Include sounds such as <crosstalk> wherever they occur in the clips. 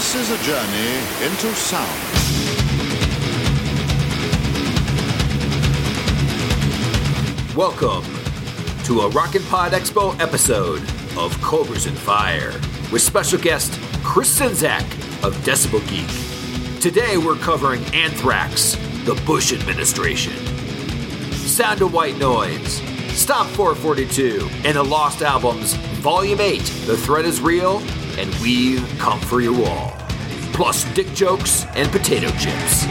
This is a journey into sound. Welcome to a Rockin' Pod Expo episode of Cobras and Fire with special guest Chris Czynszak of Decibel Geek. Today we're covering Anthrax, the Bush administration, Sound of White Noise, Stomp 442, and the Lost Albums, Volume 8, The Threat is Real, and We Come For You All. Plus dick jokes and potato chips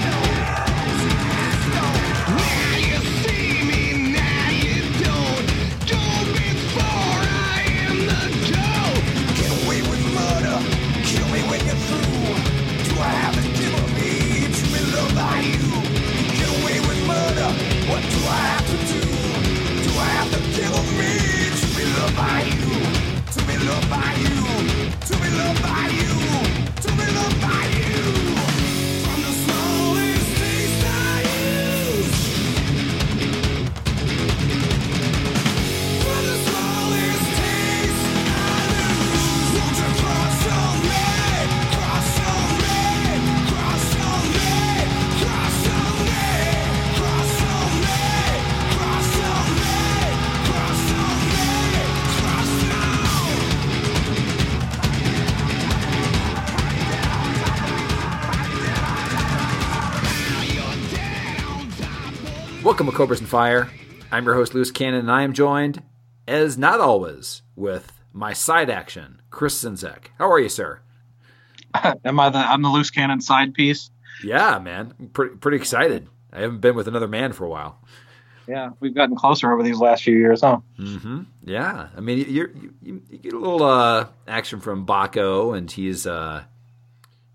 to be loved by you, to be loved by you, to be loved by you. Welcome to Cobras and Fire. I'm your host, Lewis Cannon, and I am joined, as not always, with my side action, Chris Czynszak. How are you, sir? <laughs> Am I the I'm the loose cannon side piece? Yeah, man. I'm pretty, pretty excited. I haven't been with another man for a while. Yeah, we've gotten closer over these last few years, huh? Mm-hmm. Yeah. I mean, you're, you, you get a little uh, action from Baco, and he's, uh,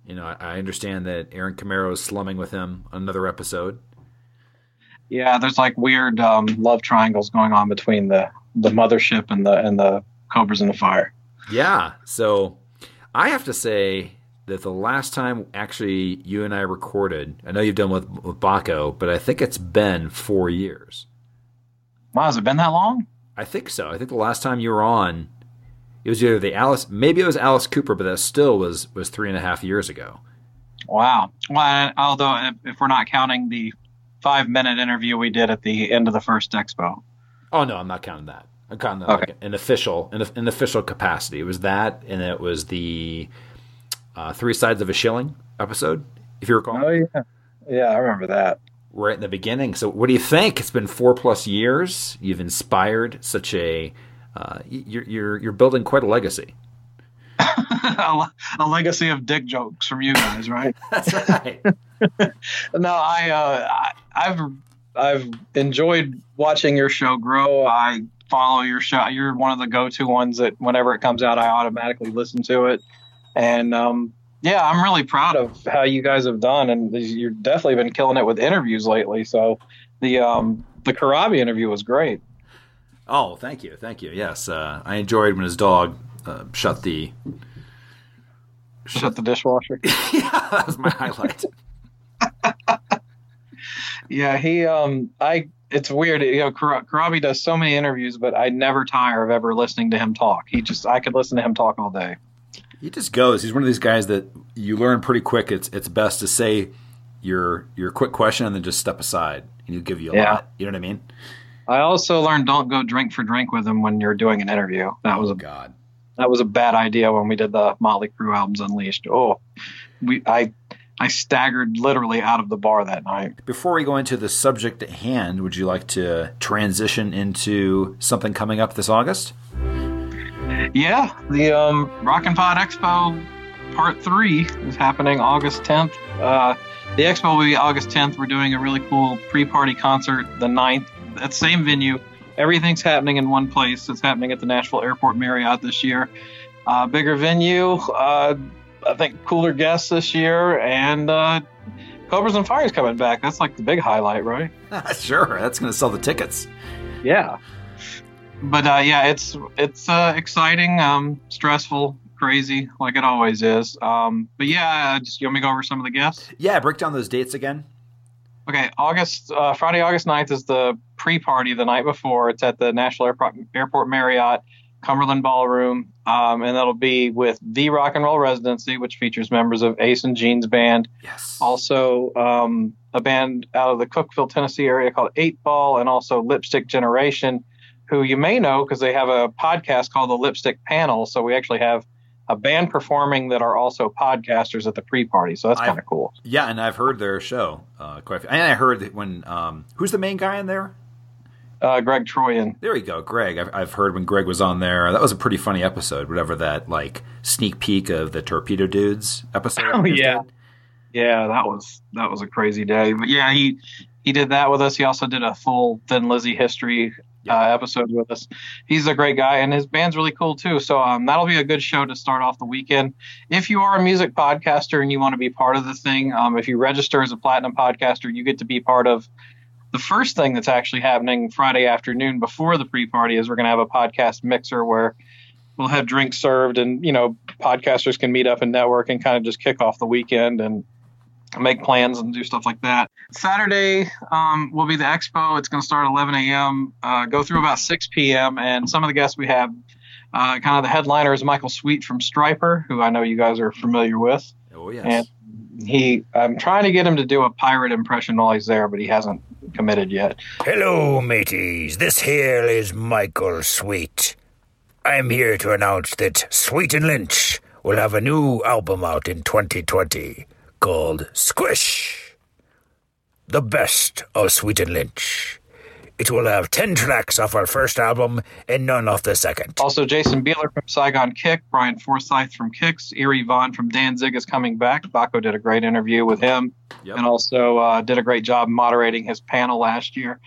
you know, I, I understand that Aaron Camaro is slumming with him another episode. Yeah, there's like weird um, love triangles going on between the the mothership and the and the Cobras in the Fire. Yeah. So I have to say that the last time actually you and I recorded, I know you've done with, with Baco, but I think it's been four years. Wow, has it been that long? I think so. I think the last time you were on, it was either the Alice, maybe it was Alice Cooper, but that still was was three and a half years ago. Wow. Well, although if, if we're not counting the five minute interview we did at the end of the first expo. Oh no, I'm not counting that. I'm counting that Okay. like an official, in an official capacity. It was that, and it was the uh, three sides of a shilling episode, if you recall. Oh yeah, yeah, I remember that. right in the beginning. So, what do you think? It's been four plus years. You've inspired such a. Uh, you're you're you're building quite a legacy. <laughs> a a legacy of dick jokes from you guys, right? <laughs> That's right. <laughs> no, I, uh, I I've I've enjoyed watching your show grow. I follow your show. You're one of the go-to ones that whenever it comes out, I automatically listen to it. And um, yeah, I'm really proud of how you guys have done, and you've definitely been killing it with interviews lately. So the um, the Karabi interview was great. oh, thank you, thank you. Yes, uh, I enjoyed when his dog uh, shut the. Shut the dishwasher. <laughs> yeah, that was my highlight. <laughs> Yeah, he um I it's weird. You know, Kara- Karabi does so many interviews, but I never tire of ever listening to him talk. He just I could listen to him talk all day. He just goes. He's one of these guys that you learn pretty quick. It's it's best to say your your quick question and then just step aside, and he'll give you a Yeah. lot. You know what I mean? I also learned don't go drink for drink with him when you're doing an interview. That was Oh a God. that was a bad idea when we did the Motley Crue albums Unleashed. Oh, we I I staggered literally out of the bar that night. Before we go into the subject at hand, would you like to transition into something coming up this August? Yeah, the um, Rock and Pod Expo Part Three is happening August 10th. Uh, the expo will be August 10th. We're doing a really cool pre-party concert the 9th at the same venue. Everything's happening in one place. It's happening at the Nashville Airport Marriott this year. Uh, bigger venue. Uh, I think cooler guests this year, and uh, Cobras and Fires coming back. That's like the big highlight, right? <laughs> sure, that's going to sell the tickets. Yeah. But uh, yeah, it's it's uh, exciting, um, stressful, crazy, like it always is. Um, but yeah, just you want me to go over some of the guests? Yeah, break down those dates again. Okay, August uh, Friday, August 9th is the pre-party the night before. It's at the National Airport, Airport Marriott, Cumberland Ballroom, um, and that'll be with the Rock and Roll Residency, which features members of Ace and Gene's band, Yes. also um, a band out of the Cookeville, Tennessee area called Eight Ball, and also Lipstick Generation, who you may know because they have a podcast called the Lipstick Panel. So we actually have a band performing that are also podcasters at the pre-party. So that's kind of cool. Yeah, and I've heard their show uh, quite. A few. And I heard that when um, who's the main guy in there? Uh, Greg Troyan. There you go, Greg. I've, I've heard when Greg was on there. That was a pretty funny episode. Whatever that like sneak peek of the Torpedo Dudes episode. Oh, yeah. did. Yeah, that was that was a crazy day. But yeah, he he did that with us. He also did a full Thin Lizzy history uh, episode with us. He's a great guy, and his band's really cool too. So um, that'll be a good show to start off the weekend. If you are a music podcaster and you want to be part of the thing, um, if you register as a platinum podcaster, you get to be part of the first thing that's actually happening Friday afternoon before the pre-party is we're going to have a podcast mixer where we'll have drinks served and you know podcasters can meet up and network and kind of just kick off the weekend and make plans and do stuff like that. Saturday um, will be the expo. It's going to start at 11 a.m., uh, go through about 6 p.m. And some of the guests we have, uh, kind of the headliner is Michael Sweet from Stryper, who I know you guys are familiar with. Oh yes. And he, I'm trying to get him to do a pirate impression while he's there, but he hasn't committed yet. Hello, mateys. This here is Michael Sweet. I'm here to announce that Sweet and Lynch will have a new album out in 2020 called Squish. The best of Sweet and Lynch. It will have 10 tracks off our first album and none off the second. Also, Jason Bieler from Saigon Kick, Brian Forsyth from Kix, Eerie Von from Danzig is coming back. Baco did a great interview with him Yep. and also uh, did a great job moderating his panel last year.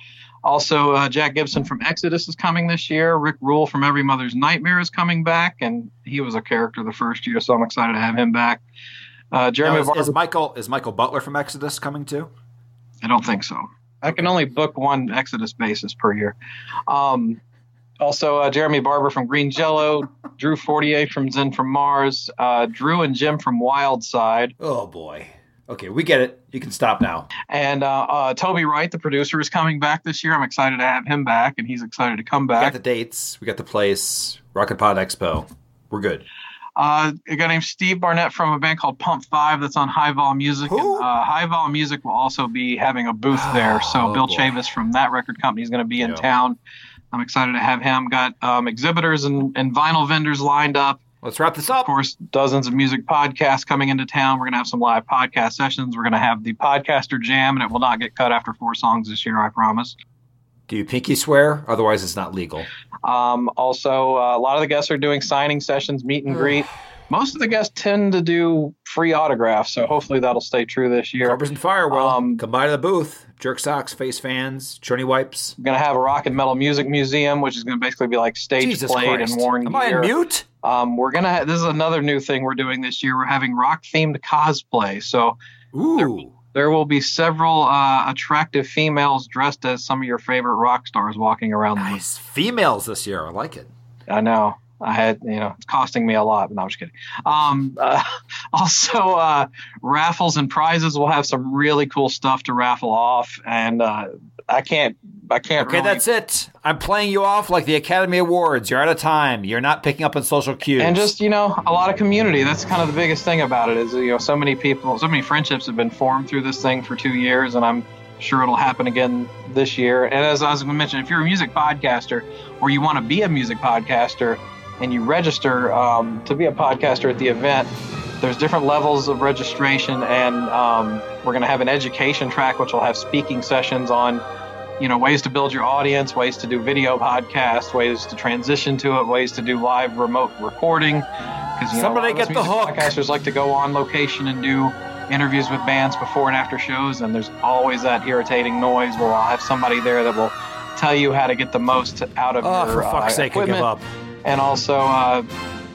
Also, uh, Jack Gibson from Exodus is coming this year. Rick Ruhl from Every Mother's Nightmare is coming back, and he was a character the first year, so I'm excited to have him back. Uh, Jeremy Now, is, Barber, is Michael is Michael Butler from Exodus coming too? I don't think so. I can only book one Exodus basis per year. Um, also, uh, Jeremy Barber from Green Jello, <laughs> Drew Fortier from Zen from Mars, uh, Drew and Jim from Wildside. Oh boy. Okay, we get it. You can stop now. and uh, uh, Toby Wright, the producer, is coming back this year. I'm excited to have him back, and he's excited to come back. We got the dates. We got the place. Rocket Pod Expo. We're good. Uh, a guy named Steve Barnett from a band called Pump Five that's on High Vol Music. Who? And, uh, High Vol Music will also be having a booth <sighs> there. So Oh, Bill boy. Chavis from that record company is going to be in Yeah. town. I'm excited to have him. Got um, exhibitors and, and vinyl vendors lined up. Let's wrap this up. Of course, dozens of music podcasts coming into town. We're going to have some live podcast sessions. We're going to have the podcaster jam, and it will not get cut after four songs this year, I promise. Do you pinky swear? Otherwise, it's not legal. Um, also, uh, a lot of the guests are doing signing sessions, meet and greet. Most of the guests tend to do free autographs, so hopefully that'll stay true this year. Carbers and Firewell. Um, Come by to the booth. Jerk socks, face fans, churny wipes. We're going to have a rock and metal music museum, which is going to basically be like stage Jesus played Christ. and worn Am I gear. in mute? Um, we're gonna. This is another new thing we're doing this year. We're having rock themed cosplay. So Ooh. There will be several uh, attractive females dressed as some of your favorite rock stars walking around. the Nice. Females this year. I like it. I know. I had, you know, it's costing me a lot, but no, I'm just kidding. Um, uh, <laughs> also, uh, raffles and prizes. We'll have some really cool stuff to raffle off, and uh, I can't, I can't. Okay, really, that's it. I'm playing you off like the Academy Awards. You're out of time. You're not picking up on social cues. And just you know, a lot of community. That's kind of the biggest thing about it. Is you know, so many people, so many friendships have been formed through this thing for two years, and I'm sure it'll happen again this year. And as I was going to mention, if you're a music podcaster or you want to be a music podcaster and you register um, to be a podcaster at the event, there's different levels of registration, and um, we're going to have an education track, which will have speaking sessions on, you know, ways to build your audience, ways to do video podcasts, ways to transition to it, ways to do live remote recording. Because you Somebody know, get the hook. Podcasters like to go on location and do interviews with bands before and after shows, and there's always that irritating noise. Well, I'll have somebody there that will tell you how to get the most out of Oh, your for fuck's uh, sake, I give equipment up. and also uh,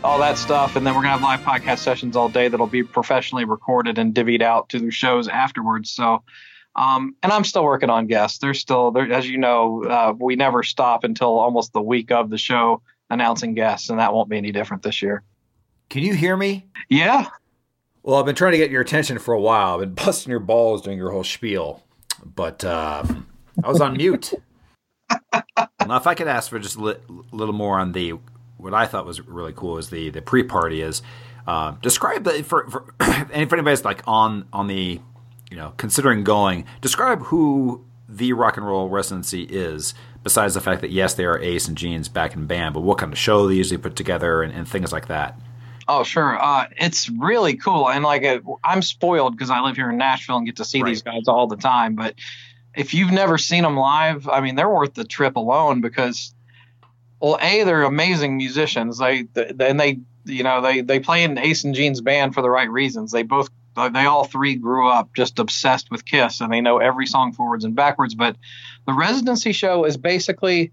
all that stuff. And then we're gonna have live podcast sessions all day that'll be professionally recorded and divvied out to the shows afterwards. So, um, and I'm still working on guests. There's still, there, as you know, uh, we never stop until almost the week of the show announcing guests, and that won't be any different this year. Can you hear me? Yeah, Well, I've been trying to get your attention for a while. I've been busting your balls doing your whole spiel, but uh, I was on mute. <laughs> now, if I could ask for just a li- little more on the what I thought was really cool is the the pre party is uh, describe the for, for <clears throat> and if anybody's like on on the you know considering going, describe who the rock and roll residency is. Besides the fact that yes, they are Ace and Gene's back in band, but what kind of show they usually put together and, and things like that. Oh, sure. Uh, it's really cool. And like, it, I'm spoiled because I live here in Nashville and get to see Right. these guys all the time. But if you've never seen them live, I mean, they're worth the trip alone because, well, A, they're amazing musicians. They, they and they, you know, they, they play in Ace and Gene's band for the right reasons. They both, uh, they all three grew up just obsessed with Kiss and they know every song forwards and backwards. But the residency show is basically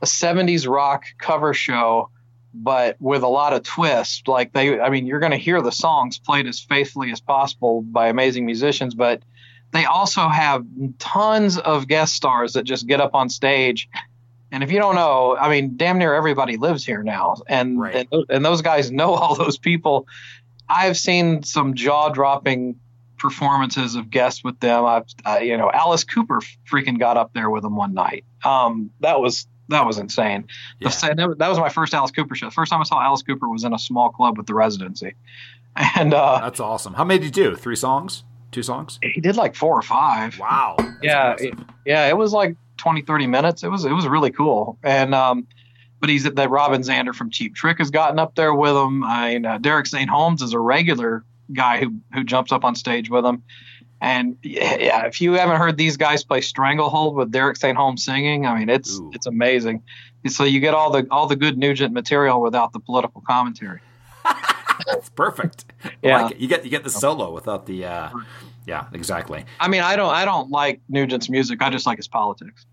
a 70s rock cover show but with a lot of twists. Like they, I mean, you're going to hear the songs played as faithfully as possible by amazing musicians, but they also have tons of guest stars that just get up on stage. And if you don't know, I mean, damn near everybody lives here now, and Right. and, and those guys know all those people. I've seen some jaw-dropping performances of guests with them. I've, uh, you know, Alice Cooper freaking got up there with them one night. Um, that was that was insane. Yeah. sa- that was my first Alice Cooper show. The first time I saw Alice Cooper was in a small club with the residency. <laughs> And uh, That's awesome. How many did you do? Three songs? Two songs? he did like four or five. Wow. Yeah, it- yeah, it was like 20, 30 minutes. It was it was really cool. And um, but he's that Robin Zander from Cheap Trick has gotten up there with him. I mean, uh, Derek St. Holmes is a regular guy who who jumps up on stage with him. And yeah, yeah, if you haven't heard these guys play Stranglehold with Derek St. Holmes singing, I mean, it's Ooh. it's amazing. So you get all the all the good Nugent material without the political commentary. <laughs> It's perfect. Yeah. like. You get you get the solo without the uh yeah, exactly. I mean, I don't I don't like Nugent's music. I just like his politics.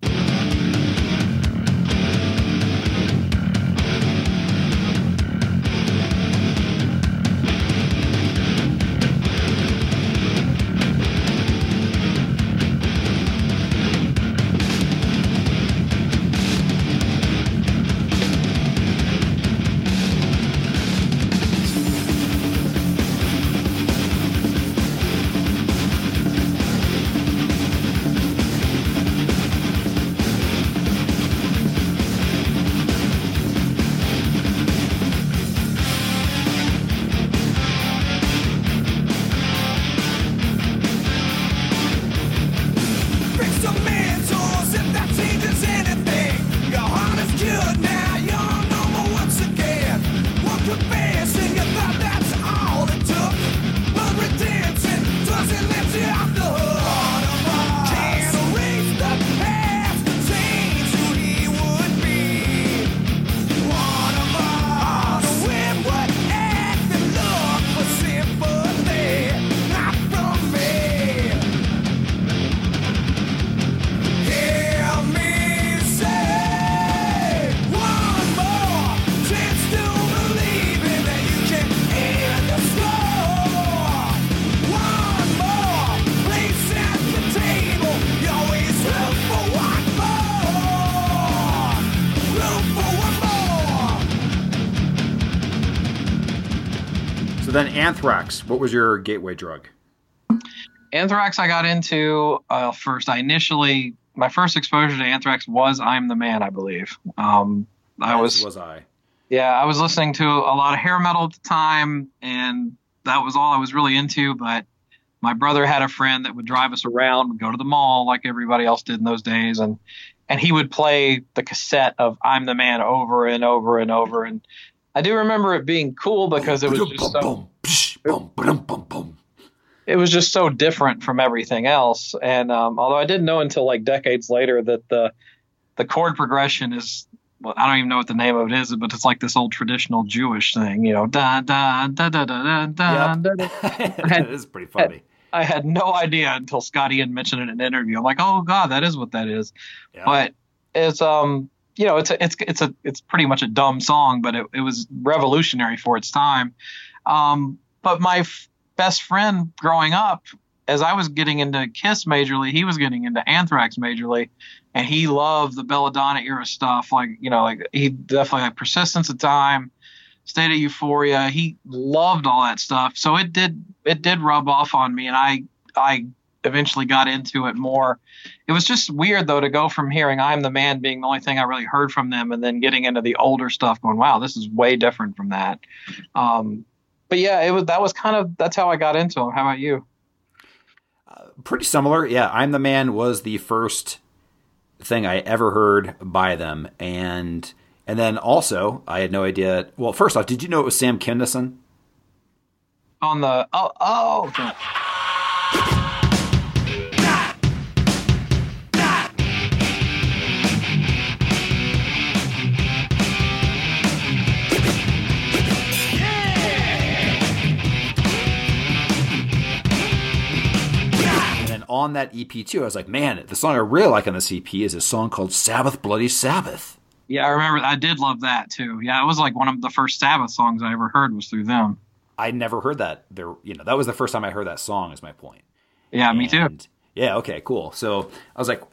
Then Anthrax, what was your gateway drug? Anthrax I got into uh, first. I initially my first exposure to Anthrax was "I'm the Man," I believe. Um, I As was, was I. yeah, I was listening to a lot of hair metal at the time, and that was all I was really into. But my brother had a friend that would drive us around, would go to the mall like everybody else did in those days, and and he would play the cassette of "I'm the Man" over and over and over. And I do remember it being cool because it was just so it was just so different from everything else. And um, although I didn't know until like decades later that the the chord progression is well, I don't even know what the name of it is, but it's like this old traditional Jewish thing, you know, da da da da da da da. Yep. da, <laughs> da. that is pretty funny. I had no idea until Scotty had mentioned it in an interview. I'm like, oh god, that is what that is. Yeah. But it's um, you know, it's a, it's it's a it's pretty much a dumb song, but it, it was revolutionary for its time. Um, but my f- best friend growing up, as I was getting into Kiss majorly, he was getting into Anthrax majorly, and he loved the Belladonna era stuff. Like you know, like he definitely had Persistence of Time, State of Euphoria. He loved all that stuff, so it did it did rub off on me, and I I eventually got into it more. It was just weird though to go from hearing "I'm the Man" being the only thing I really heard from them, and then getting into the older stuff, going, "Wow, this is way different from that." Um, but yeah, it was that was kind of that's how I got into them. How about you? pretty similar. Yeah, I'm the Man was the first thing I ever heard by them, and and then also I had no idea. Well, first off, did you know it was Sam Kinison? On the oh oh on that EP too, I was like, man, the song I really like on this EP is a song called Sabbath Bloody Sabbath. yeah, I remember I did love that too. Yeah, it was like one of the first Sabbath songs I ever heard was through them. I never heard that. There, you know, that was the first time I heard that song. Is my point. Yeah, me too. Yeah, okay, cool. So I was like,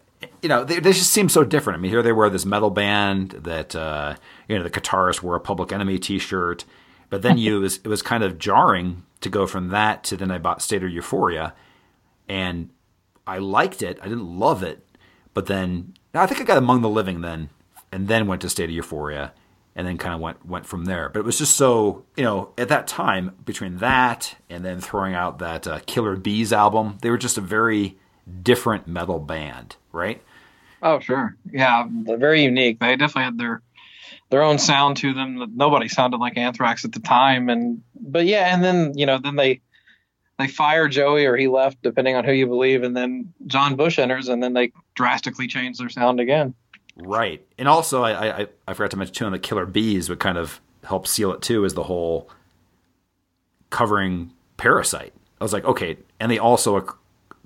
you know, they, they just seem so different. I mean, here they were, this metal band that, uh, you know, the guitarist wore a Public Enemy T-shirt, but then you <laughs> it was it was kind of jarring to go from that to then I bought State of Euphoria, and I liked it. I didn't love it, but then I think I got Among the Living then, and then went to State of Euphoria, and then kind of went went from there. But it was just so you know at that time between that and then throwing out that uh, Killer Bees album, they were just a very different metal band, right? Oh, sure. Yeah, very unique. They definitely had their their own sound to them. Nobody sounded like Anthrax at the time, and but yeah, and then you know, then they they fire Joey or he left, depending on who you believe, and then John Bush enters, and then they drastically change their sound again. Right. And also, I, I I forgot to mention too, on the Killer Bees would kind of help seal it too, is the whole covering Parasite. I was like, okay, and they also are cr-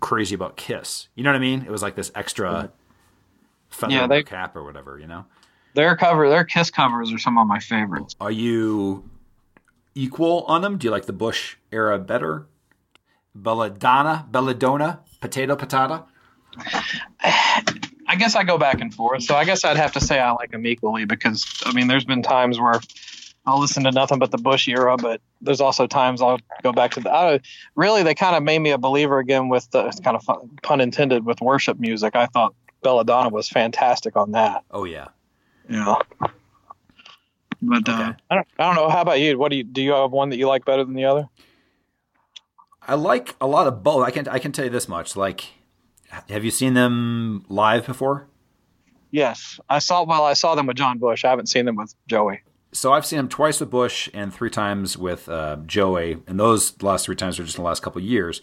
crazy about Kiss. You know what I mean? It was like this extra feather Yeah, they- cap or whatever. You know? Their cover, their Kiss covers are some of my favorites. Are you equal on them? Do you like the Bush era better? Belladonna, Belladonna, potato, patata. <sighs> I guess I go back and forth. So I guess I'd have to say I like them equally because I mean, there's been times where I'll listen to nothing but the Bush era, but there's also times I'll go back to the. I, really, they kind of made me a believer again with the it's kind of fun, pun intended with worship music. I thought Belladonna was fantastic on that. Oh yeah. Yeah. But uh, I don't. I don't know. How about you? What do you do? You have one that you like better than the other? I like a lot of both. I can I can tell you this much. Like, have you seen them live before? Yes, I saw. Well, I saw them with John Bush. I haven't seen them with Joey. So I've seen them twice with Bush and three times with uh, Joey, and those last three times were just in the last couple of years.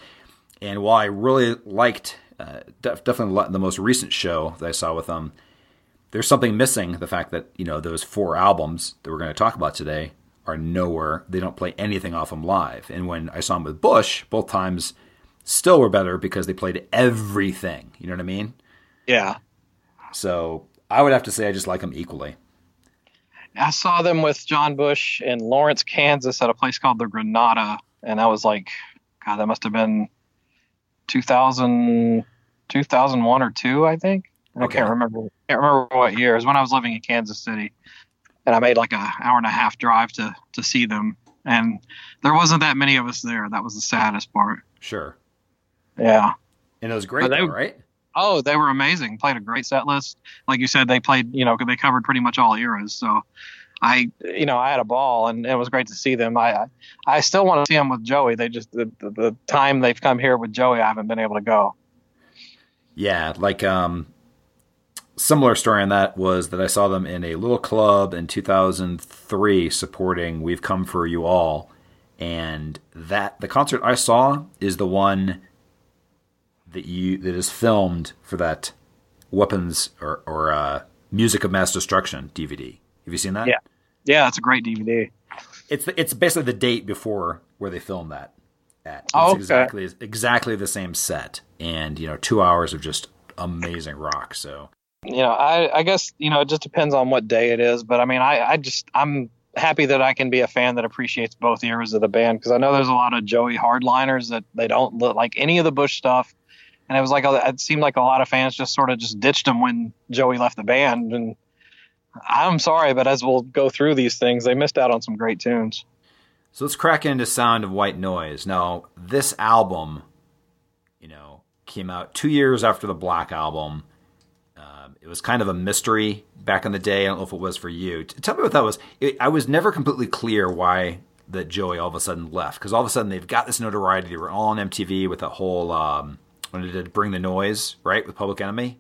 And while I really liked, uh, def- definitely the most recent show that I saw with them, there's something missing. The fact that you know those four albums that we're going to talk about today are nowhere. They don't play anything off them live. And when I saw them with Bush, both times still were better because they played everything. You know what I mean? Yeah. So I would have to say I just like them equally. I saw them with John Bush in Lawrence, Kansas at a place called the Granada. And that was like, God, that must have been 2000, 2001 or two, I think. I can't remember. Can't remember what year. It was when I was living in Kansas City. And I made like an hour and a half drive to, to see them. And there wasn't that many of us there. That was the saddest part. Sure. Yeah. And it was great, they- though, right? Oh, they were amazing. Played a great set list. Like you said, they played, you know, they covered pretty much all eras. So I you know I had a ball and it was great to see them. I I, I still want to see them with Joey. They just the, the the time they've come here with Joey, I haven't been able to go. Yeah, like um, similar story on that was that I saw them in a little club in 2003 supporting "We've Come for You All," and that the concert I saw is the one that you that is filmed for that weapons or or uh, music of mass destruction DVD. Have you seen that? Yeah. Yeah, it's a great DVD. It's the, it's basically the date before where they filmed that. At. It's Oh, okay. exactly exactly the same set, and you know, two hours of just amazing rock. So you know, I, I guess you know it just depends on what day it is. But I mean, I, I just I'm happy that I can be a fan that appreciates both eras of the band because I know there's a lot of Joey hardliners that they don't look like any of the Bush stuff, and it was like it seemed like a lot of fans just sort of just ditched him when Joey left the band. And I'm sorry, but as we'll go through these things, they missed out on some great tunes. So let's crack into Sound of White Noise. Now, this album, you know, came out two years after the Black album. It was kind of a mystery back in the day. I don't know if it was for you. Tell me what that was. It, I was never completely clear why that Joey all of a sudden left because all of a sudden they've got this notoriety. They were all on MTV with a whole um, when it did Bring the Noise, right, with Public Enemy,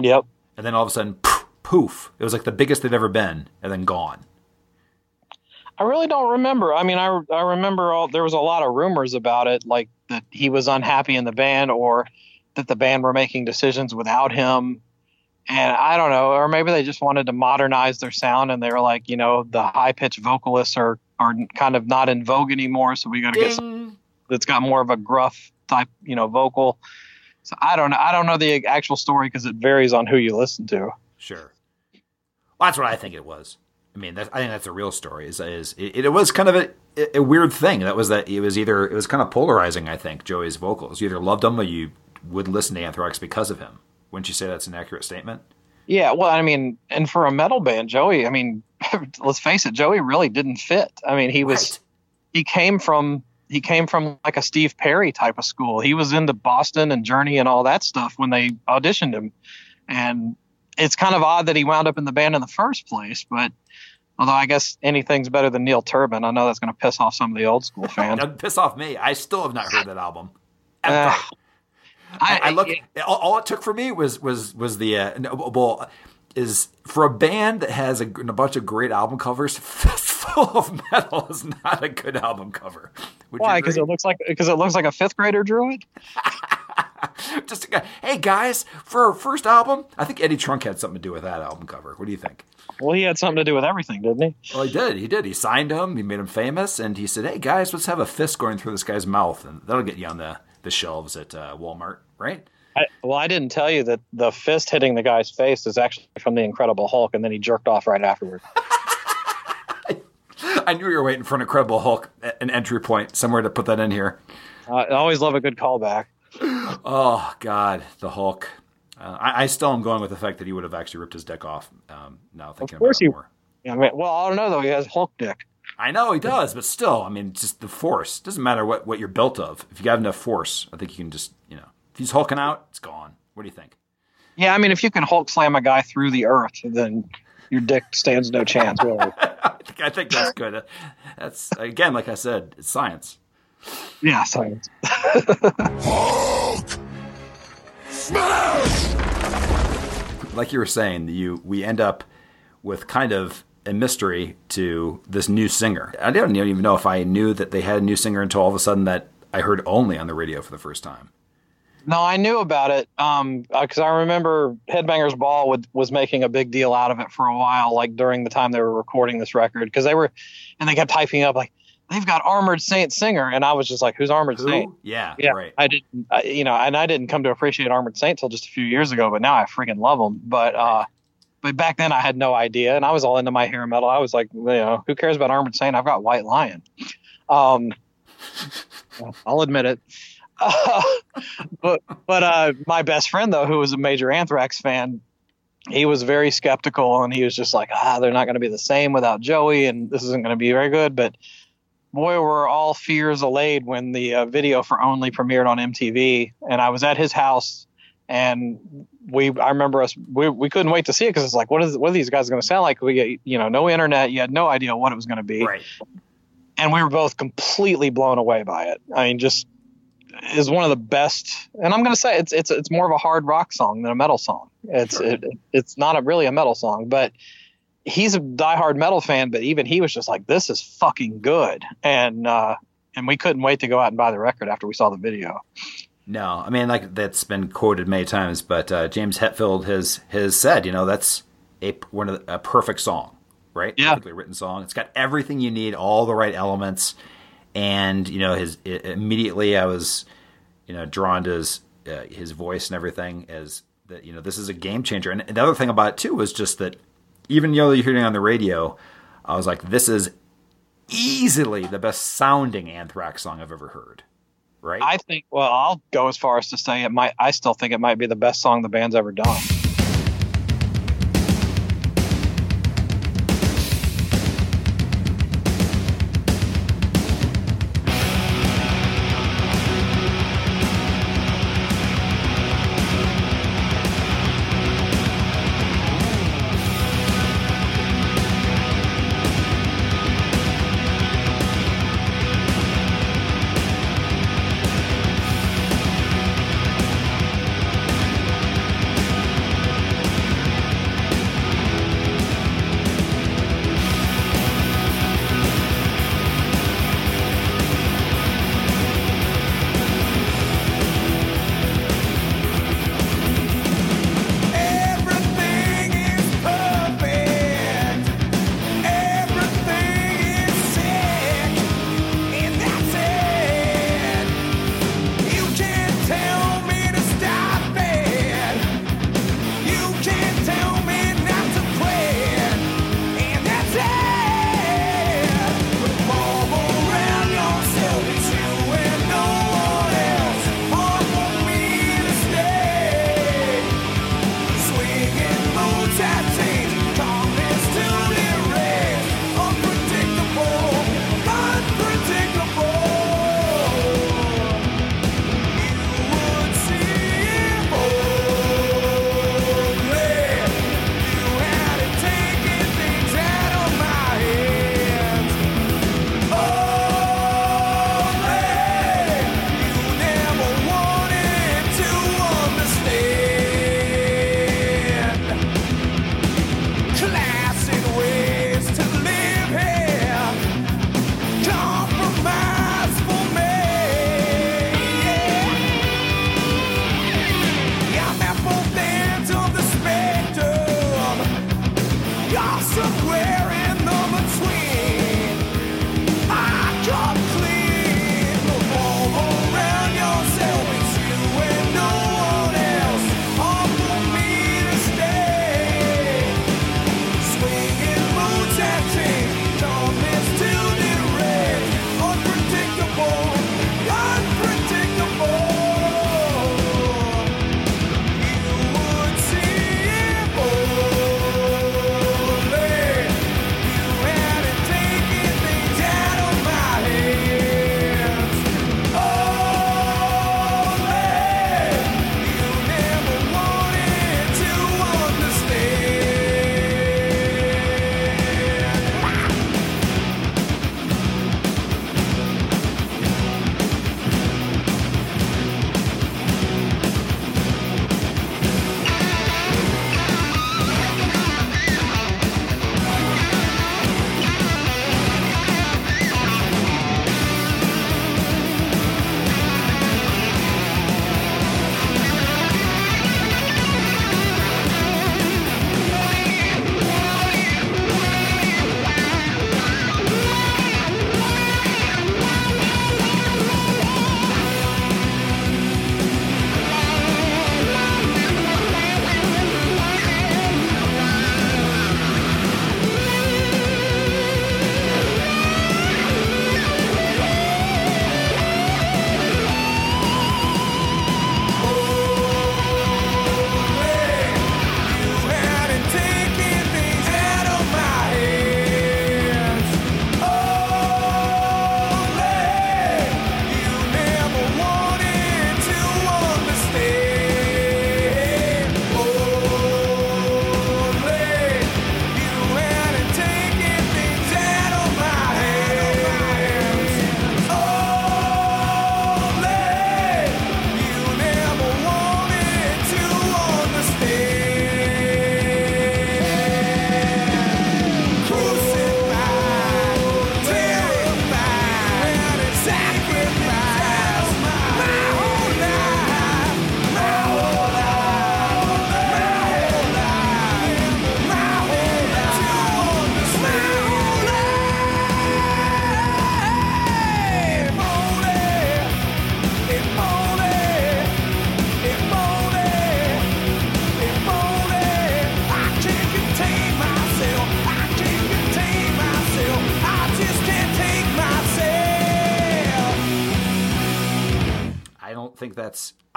Yep. and then all of a sudden, poof, poof, it was like the biggest they'd ever been, and then gone. I really don't remember. I mean, I, I remember all there was a lot of rumors about it, like that he was unhappy in the band or that the band were making decisions without him. And I don't know, or maybe they just wanted to modernize their sound and they were like, you know, the high pitched vocalists are, are kind of not in vogue anymore. So we got to get something that's got more of a gruff type, you know, vocal. So I don't know. I don't know the actual story because it varies on who you listen to. Sure. Well, that's what I think it was. I mean, that, I think that's a real story. Is is it, it was kind of a, a weird thing. That was that it was either it was kind of polarizing. I think Joey's vocals. You either loved him or you would listen to Anthrax because of him. Wouldn't you say that's an accurate statement? Yeah, well, I mean, and for a metal band, Joey, I mean, <laughs> let's face it, Joey really didn't fit. I mean, he was Right. he came from he came from like a Steve Perry type of school. He was into Boston and Journey and all that stuff when they auditioned him. And it's kind of odd that he wound up in the band in the first place, but although I guess anything's better than Neil Turbin, I know that's going to piss off some of the old school <laughs> fans. Piss off me. I still have not heard that album. Uh, I, I look. All, all it took for me was was was the uh, well is for a band that has a, a bunch of great album covers. <laughs> Fistful of Metal is not a good album cover. Would Why? Because it looks like because it looks like a fifth grader drew it. <laughs> just a guy. Hey guys, for our first album, I think Eddie Trunk had something to do with that album cover. What do you think? Well, he had something to do with everything, didn't he? Well, he did. He did. He signed him. He made him famous, and he said, "Hey guys, let's have a fist going through this guy's mouth, and that'll get you on the the shelves at uh, Walmart, right?" I, well, I didn't tell you that the fist hitting the guy's face is actually from the Incredible Hulk, and then he jerked off right afterward. <laughs> I knew you were waiting for an Incredible Hulk, an entry point somewhere to put that in here. Uh, I always love a good callback. Oh God, the Hulk. Uh, I, I still am going with the fact that he would have actually ripped his dick off. Um, now thinking course about he- more. Yeah, I mean, well, I don't know though. He has Hulk dick. I know he does, but still, I mean, just the force doesn't matter what what you're built of. If you got enough force, I think you can just you know, if he's hulking out, it's gone. What do you think? Yeah, I mean, if you can Hulk slam a guy through the earth, then your dick stands no chance. Really. I <laughs> think, I think that's good. That's again, like I said, it's science. yeah, science. <laughs> Hulk! Smash! like you were saying, you we end up with kind of a mystery to this new singer. I don't even know if I knew that they had a new singer until all of a sudden that I heard only on the radio for the first time. No, I knew about it because I remember Headbangers Ball would, was making a big deal out of it for a while, like during the time they were recording this record, because they were, and they kept typing up like they've got Armored Saint singer, and I was just like, who's Armored Saint? Yeah, Yeah, right. I didn't, I, you know, and I didn't come to appreciate Armored Saint till just a few years ago, but now I freaking love them. But uh, but back then I had no idea, and I was all into my hair metal. I was like, you know, who cares about Armored Saint? I've got White Lion. Um, <laughs> I'll admit it. <laughs> but but uh, my best friend though, who was a major Anthrax fan, he was very skeptical, and he was just like, ah, they're not going to be the same without Joey, and this isn't going to be very good. But boy, were all fears allayed when the uh, video for Only premiered on MTV, and I was at his house, and we I remember us we, we couldn't wait to see it because it's like what is what are these guys going to sound like? We you know no internet, you had no idea what it was going to be, Right. and we were both completely blown away by it. I mean, just is one of the best. And I'm going to say it's it's it's more of a hard rock song than a metal song. It's Sure. it, it's not a, really a metal song, but he's a diehard metal fan. But even he was just like, this is fucking good, and uh, and we couldn't wait to go out and buy the record after we saw the video. No, I mean like that's been quoted many times, but uh, James Hetfield has has said, you know, that's a one of the, a perfect song, right? Yeah. perfectly written song. It's got everything you need, all the right elements, and you know, his i immediately I was, you know, drawn to his uh, his voice and everything as that. You know, this is a game changer. And the other thing about it too was just that even though you're hearing it on the radio, I was like, this is easily the best sounding Anthrax song I've ever heard. Right? I think. Well, I'll go as far as to say it might. I still think it might be the best song the band's ever done.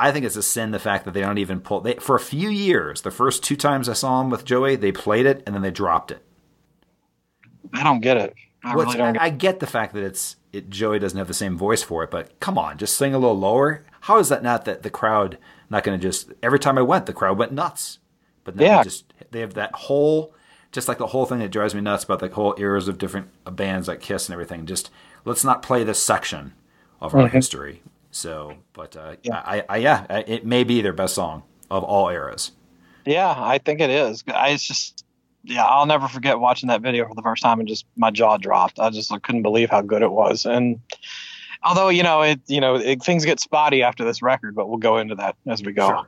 I think it's a sin the fact that they don't even pull. They for a few years, the first two times I saw them with Joey, they played it and then they dropped it. I don't get it. I Well, really don't. I, Get I get the fact that it's it, Joey doesn't have the same voice for it, but come on, just sing a little lower. How is that not that the crowd not going to just every time I went, the crowd went nuts. But now Yeah. they just they have that whole just like the whole thing that drives me nuts about the whole eras of different bands like Kiss and everything. Just let's not play this section of our history. So, but uh, I, I, yeah, it may be their best song of all eras. Yeah, I think it is. I, it's just, yeah, I'll never forget watching that video for the first time and just my jaw dropped. I just couldn't believe how good it was. And although you know it, you know it, things get spotty after this record, but we'll go into that as we go. Sure.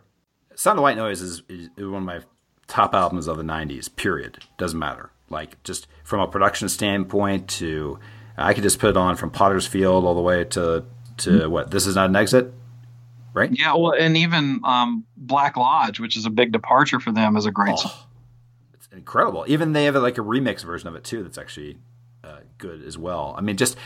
Sound of White Noise is, is one of my top albums of the 90s, period. Doesn't matter. Like, just from a production standpoint to, I could just put it on from Potter's Field all the way to, to what, This Is Not an Exit? Right? Yeah, well, and even um, Black Lodge, which is a big departure for them, is a great song. It's incredible. Even they have like a remix version of it too that's actually uh, good as well. I mean, just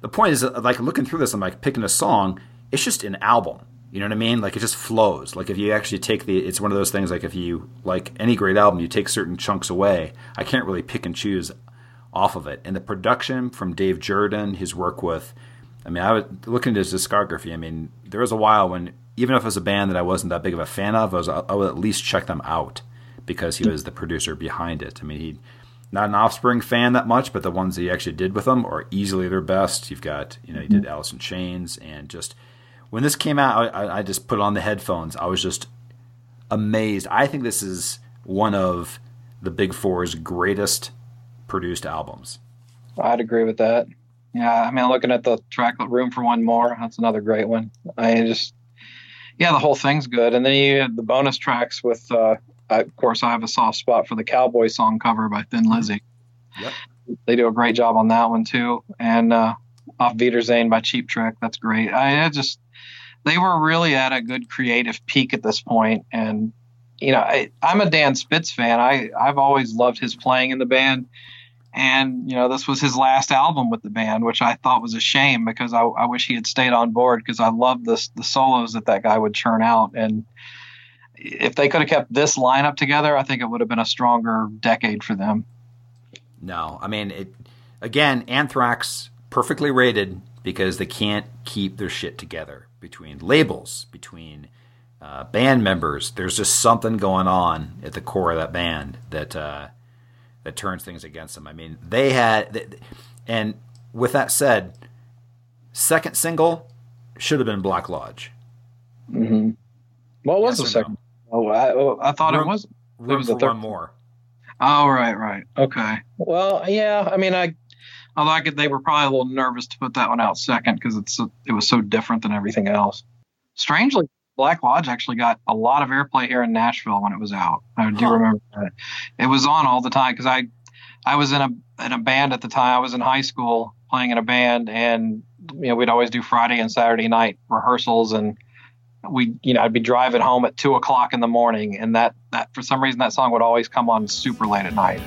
the point is, like looking through this, I'm like picking a song. It's just an album. You know what I mean? Like it just flows. Like if you actually take the, it's one of those things. Like if you like any great album, you take certain chunks away. I can't really pick and choose off of it. And the production from Dave Jerden, his work with, I mean, I was looking at his discography. I mean, there was a while when even if it was a band that I wasn't that big of a fan of, I was I would at least check them out because he was the producer behind it. I mean, he not an Offspring fan that much, but the ones that he actually did with them are easily their best. You've got, you know, he did Alice in Chains, and just when this came out, I, I just put on the headphones. I was just amazed. I think this is one of the Big Four's greatest produced albums. I'd agree with that. Yeah, I mean, looking at the track "Room for One More," that's another great one. I just, yeah, the whole thing's good. And then you have the bonus tracks with, uh, of course, I have a soft spot for the Cowboy song cover by Thin Lizzy. Yep. They do a great job on that one too. And uh, Auf Wiedersehen by Cheap Trick, that's great. I, I just, they were really at a good creative peak at this point, and you know, I, I'm a Dan Spitz fan. I I've always loved his playing in the band and you know this was his last album with the band which i thought was a shame because i, I wish he had stayed on board because i love this the solos that that guy would churn out and if they could have kept this lineup together i think it would have been a stronger decade for them No, I mean it. Again, Anthrax perfectly rated because they can't keep their shit together between labels, between uh, band members. There's just something going on at the core of that band that uh, that turns things against them. I mean, they had, and with that said, second single should have been Black Lodge. mm-hmm. what was Yes the or second oh I, oh, I thought Room- it was Room was for the third- one more. oh right right okay well yeah i mean i although I could, they were probably a little nervous to put that one out second because it's so- it was so different than everything else. Strangely, Black Lodge actually got a lot of airplay here in Nashville when it was out. I do Huh. remember that. It was on all the time because I I was in a in a band at the time. I was in high school playing in a band, and you know we'd always do Friday and Saturday night rehearsals, and we you know I'd be driving home at two o'clock in the morning, and that that for some reason that song would always come on super late at night.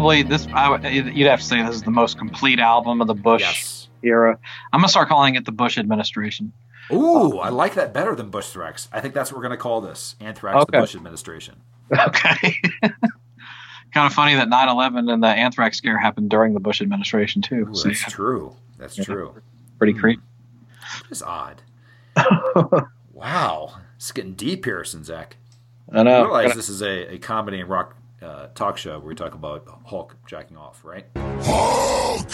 Probably this. I, you'd have to say this is the most complete album of the Bush Yes. era. I'm gonna start calling it the Bush administration. Ooh, I like that better than Bush Threx. I think that's what we're going to call this Anthrax, the Bush administration. Okay. <laughs> kind of funny that 9/11 and the anthrax scare happened during the Bush administration too. Ooh, So, that's true. That's true. pretty hmm. creepy. It's odd. <laughs> wow. It's getting deep here, Zach. I know. I realize this is a, a comedy and rock uh, talk show where we talk about Hulk jacking off, right? Hulk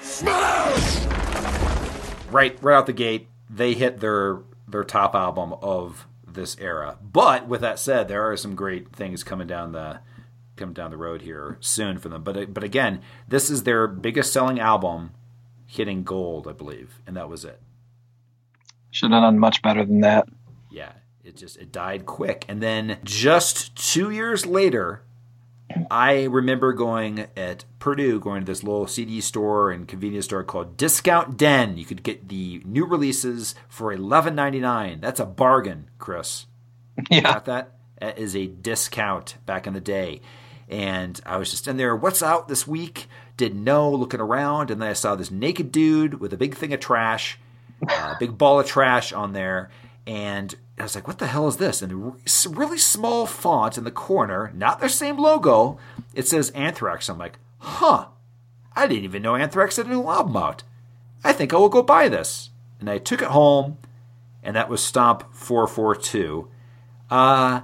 smash! Right, right out the gate, they hit their their top album of this era. But with that said, there are some great things coming down the coming down the road here soon for them. But but again, this is their biggest selling album, hitting gold, I believe, and that was it. Should have done much better than that. yeah it just it died quick. And then just two years later i remember going at purdue going to this little cd store and convenience store called discount den. You could get the new releases for $11.99 that's a bargain chris. Yeah. got that? That is a discount back in the day. And i was just in there what's out this week? Didn't know looking around and then i saw this naked dude with a big thing of trash a big ball of trash on there. And I was like, "What the hell is this?" And really small font in the corner, not their same logo. It says Anthrax. I'm like, "Huh? I didn't even know Anthrax had a new album out. I think I will go buy this." And I took it home, and that was Stomp 442. Uh,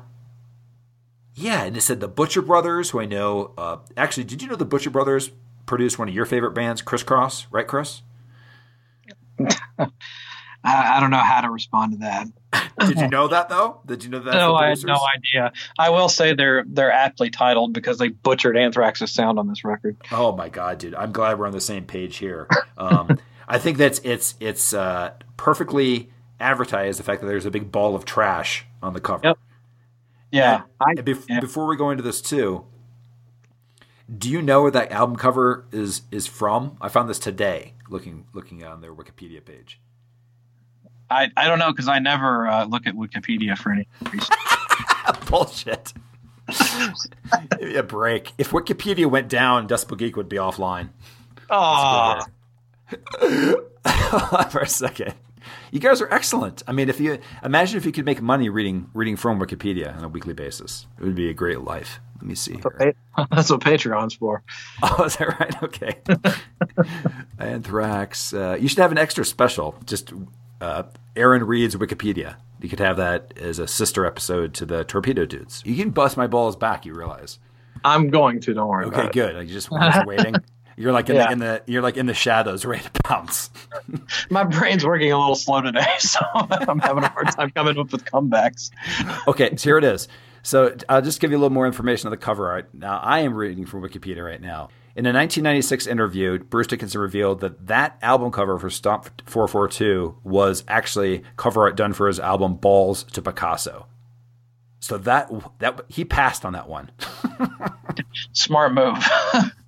yeah, and it said the Butcher Brothers, who I know. Uh, actually, did you know the Butcher Brothers produced one of your favorite bands, Kris Kross? Right, Chris? <laughs> I, I don't know how to respond to that. Did you know that though? Did you know that? no, I had no idea. I will say they're they're aptly titled because they butchered Anthrax's sound on this record. Oh my god, dude! I'm glad we're on the same page here. Um, <laughs> I think that's it's it's uh, perfectly advertised the fact that there's a big ball of trash on the cover. Yep. Yeah, I, And bef- yeah. Before we go into this too, do you know where that album cover is is from? I found this today, looking looking on their Wikipedia page. I, I don't know because I never uh, look at Wikipedia for any reason. <laughs> Bullshit. Give me a break. If Wikipedia went down, Decibel Geek would be offline. Oh, <laughs> for a second. You guys are excellent. I mean, if you imagine if you could make money reading reading from Wikipedia on a weekly basis, it would be a great life. Let me see. here. <laughs> that's what Patreon's for. Oh, is that right? Okay. Anthrax. Uh, you should have an extra special. Just uh, Aaron reads Wikipedia. You could have that as a sister episode to the Torpedo Dudes. You can bust my balls back. You realize? I'm going to. Don't worry Okay, about it. good. I just was <laughs> waiting. You're like in, Yeah. the, in the you're like in the shadows, ready to pounce. <laughs> My brain's working a little slow today, <laughs> so I'm having a hard time coming up with comebacks. Okay, so here it is. So I'll just give you a little more information on the cover art. Now, I am reading from Wikipedia right now. In a 1996 interview, Bruce Dickinson revealed that that album cover for Stomp 442 was actually cover art done for his album Balls to Picasso. So that that he passed on that one, <laughs> Smart move.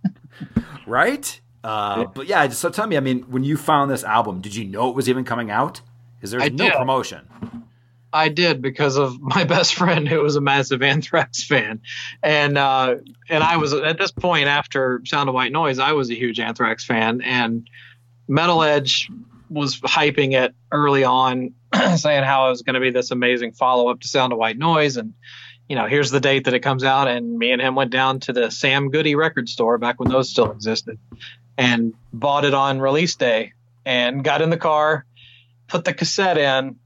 <laughs> right? Uh, but yeah, so tell me, I mean, when you found this album, did you know it was even coming out? Because there's I no did. promotion. I did because of <laughs> my best friend who was a massive Anthrax fan, and uh, and I was at this point after Sound of White Noise, I was a huge Anthrax fan, and Metal Edge was hyping it early on, <clears throat> saying how it was going to be this amazing follow up to Sound of White Noise, and you know here's the date that it comes out, and me and him went down to the Sam Goody record store back when those still existed, and bought it on release day, and got in the car, put the cassette in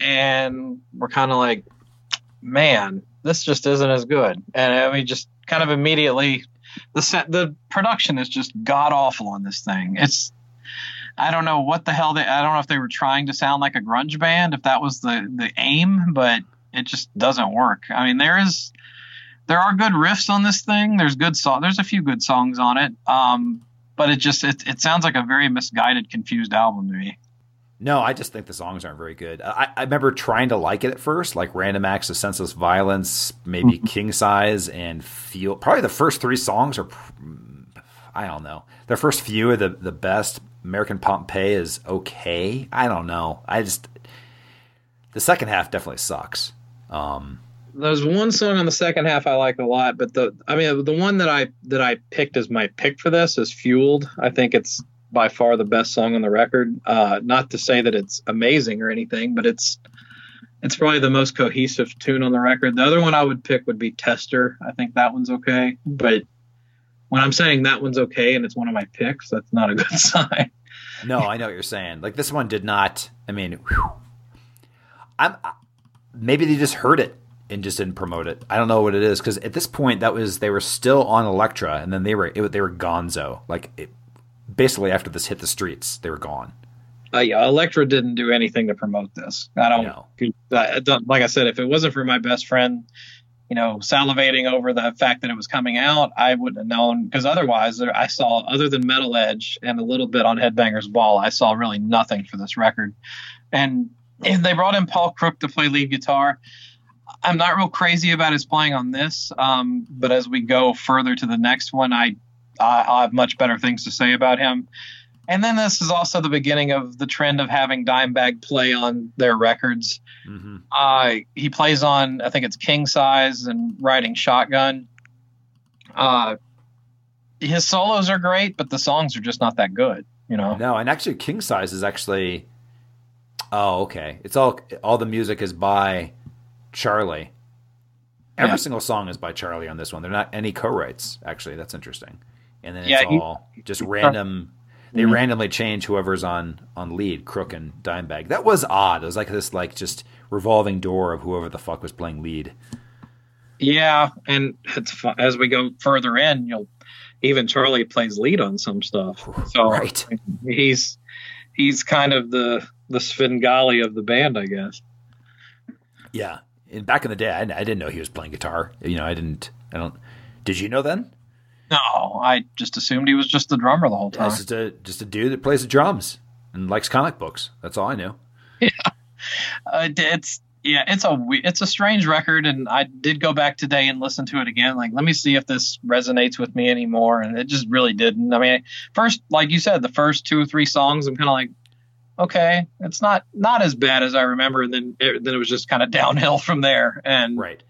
and we're kind of like, man, this just isn't as good. And I mean, just kind of immediately, the set, the production is just god awful on this thing. It's, I don't know what the hell they, I don't know if they were trying to sound like a grunge band, if that was the the aim, but it just doesn't work. I mean, there is, there are good riffs on this thing. There's good song. There's a few good songs on it. Um, but it just it, it sounds like a very misguided, confused album to me. No, I just think the songs aren't very good. I, I remember trying to like it at first, like Random Acts of Senseless Violence, maybe King Size, and Feel. Probably the first three songs are, I don't know. The first few are the, the best. American Pompeii is okay. I don't know. I just, the second half definitely sucks. Um, there's one song on the second half I like a lot, but the I mean the one that I that I picked as my pick for this is "Fueled." I think it's by far the best song on the record. Uh, not to say that it's amazing or anything, but it's it's probably the most cohesive tune on the record. The other one I would pick would be "Tester." I think that one's okay, but when I'm saying that one's okay and it's one of my picks, that's not a good <laughs> sign. No, I know what you're saying. Like this one did not. I mean, whew. I'm maybe they just heard it and just didn't promote it. I don't know what it is because at this point that was they were still on Elektra and then they were it, they were Gonzo. Like it, basically after this hit the streets, they were gone. Uh, yeah, Elektra didn't do anything to promote this. I don't, No. I don't. Like I said, if it wasn't for my best friend, you know, salivating over the fact that it was coming out, I wouldn't have known. Because otherwise, there, I saw other than Metal Edge and a little bit on Headbangers Ball, I saw really nothing for this record. And, and they brought in Paul Crook to play lead guitar. I'm not real crazy about his playing on this, um, but as we go further to the next one, I I I have much better things to say about him. And then this is also the beginning of the trend of having Dimebag play on their records. Mm-hmm. Uh, he plays on, I think it's King Size and Riding Shotgun. Uh, his solos are great, but the songs are just not that good. You know, No, and actually, King Size is actually. Oh, okay. It's all all the music is by Charlie. Every Yeah. single song is by Charlie on this one. They're not any co-writes. Actually, that's interesting. And then it's Yeah, he- all just <laughs> random. They Mhm. randomly change whoever's on on lead, Crook and Dimebag. That was odd. It was like this like just revolving door of whoever the fuck was playing lead. yeah, and it's fun. as we go further in, you'll even Charlie plays lead on some stuff. <laughs> So Right. he's he's kind of the the Svengali of the band, I guess. Yeah. And back in the day, I, I didn't know he was playing guitar. You know, I didn't. I don't. Did you know then? No, I just assumed he was just the drummer the whole time. just a just a dude that plays the drums and likes comic books. That's all I knew. Uh, it's yeah, it's a it's a strange record, and I did go back today and listen to it again. Like, let me see if this resonates with me anymore, and it just really didn't. I mean, first, like you said, the first two or three songs, I'm kind of like, okay, it's not not as bad as I remember, and then it, then it was just kind of <laughs> downhill from there. And Right.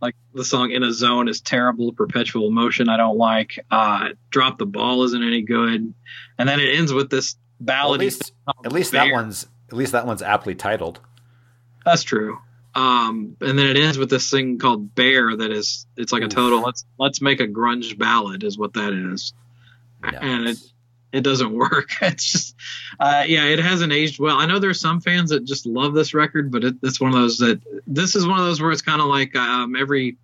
Like the song "In a Zone" is terrible. Perpetual Motion, I don't like. Uh, Drop the Ball isn't any good, and then it ends with this Well, ballad. at least at least that one's at least that one's aptly titled. That's true. Um, and then it ends with this thing called Bare that is it's like a total let's let's make a grunge ballad is what that is. And it it doesn't work. <laughs> It's just uh, yeah, it hasn't aged well. I know there's some fans that just love this record, but it, it's one of those that this is one of those where it's kind of like um, every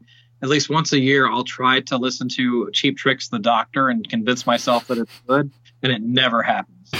at least once a year I'll try to listen to Cheap Tricks the Doctor and convince myself that it's good, and it never happens.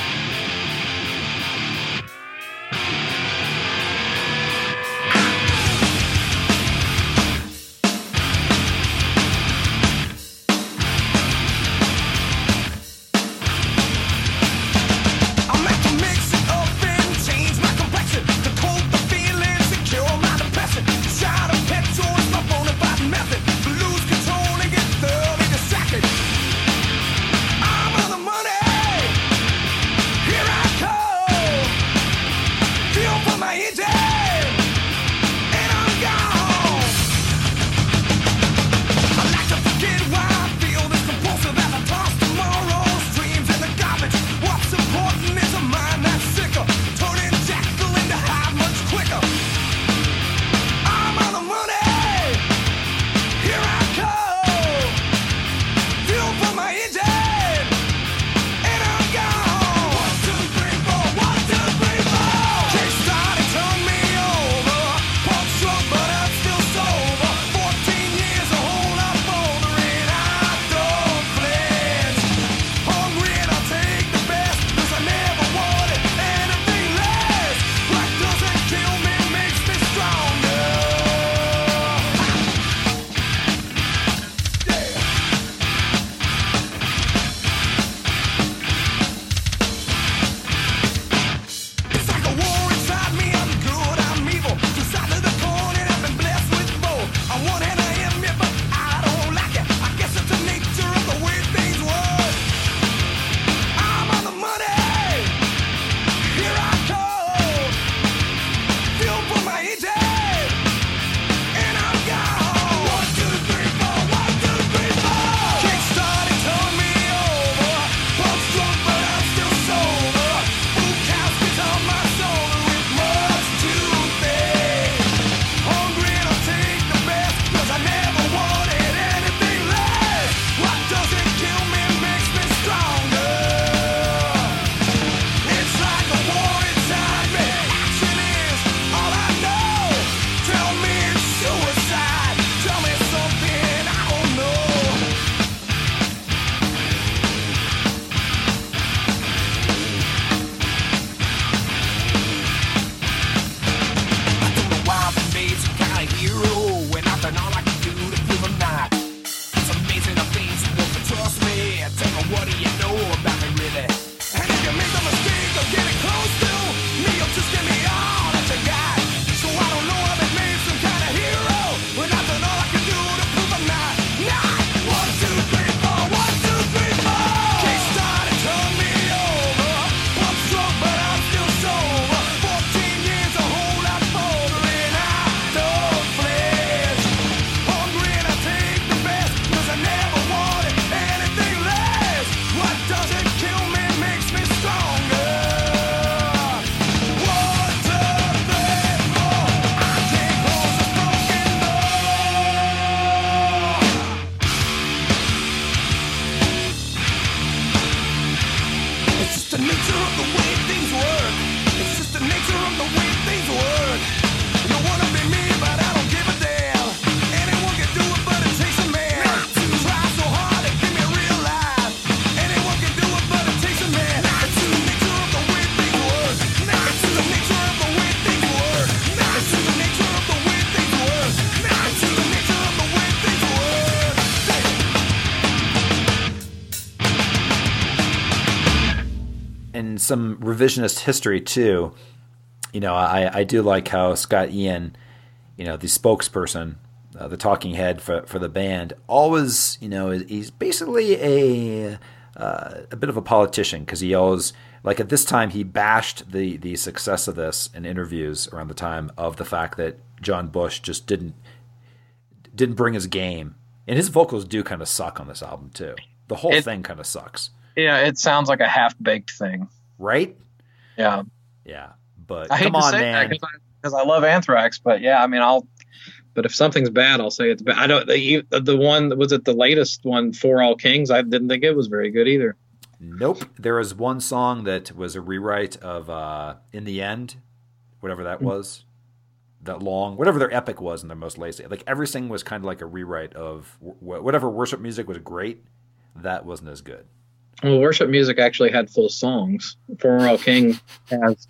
Some revisionist history too, you know, I, I do like how Scott Ian, you know, the spokesperson, uh, the talking head for, for the band, always, you know, he's basically a uh, a bit of a politician because he always like at this time he bashed the the success of this in interviews around the time of the fact that John Bush just didn't didn't bring his game, and his vocals do kind of suck on this album too. The whole It- thing kind of sucks, Yeah, it sounds like a half baked thing. Right? Yeah, Yeah, but I hate come on, man. because I, love Anthrax, but yeah, I mean, I'll. But if something's bad, I'll say it's bad. I don't. The, the one was it the latest one, For All Kings. I didn't think it was very good either. Nope. There was one song that was a rewrite of uh, "In the End," whatever that was. That long, whatever their epic was in their most latest. Like everything was kind of like a rewrite of wh- whatever worship music was great. That wasn't as good. Well, worship music actually had full songs. For All King has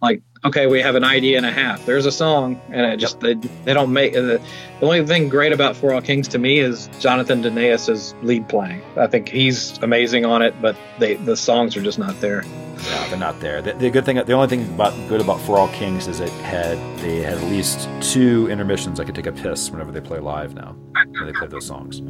like okay, we have an idea and a half. There's a song, and it just they, they don't make uh, the, the only thing great about For All Kings to me is Jonathan Donais' lead playing. I think he's amazing on it, but they the songs are just not there. No, they're not there. The, the good thing, the only thing about good about For All Kings is it had they had at least two intermissions. I could take a piss whenever they play live now. When they play those songs.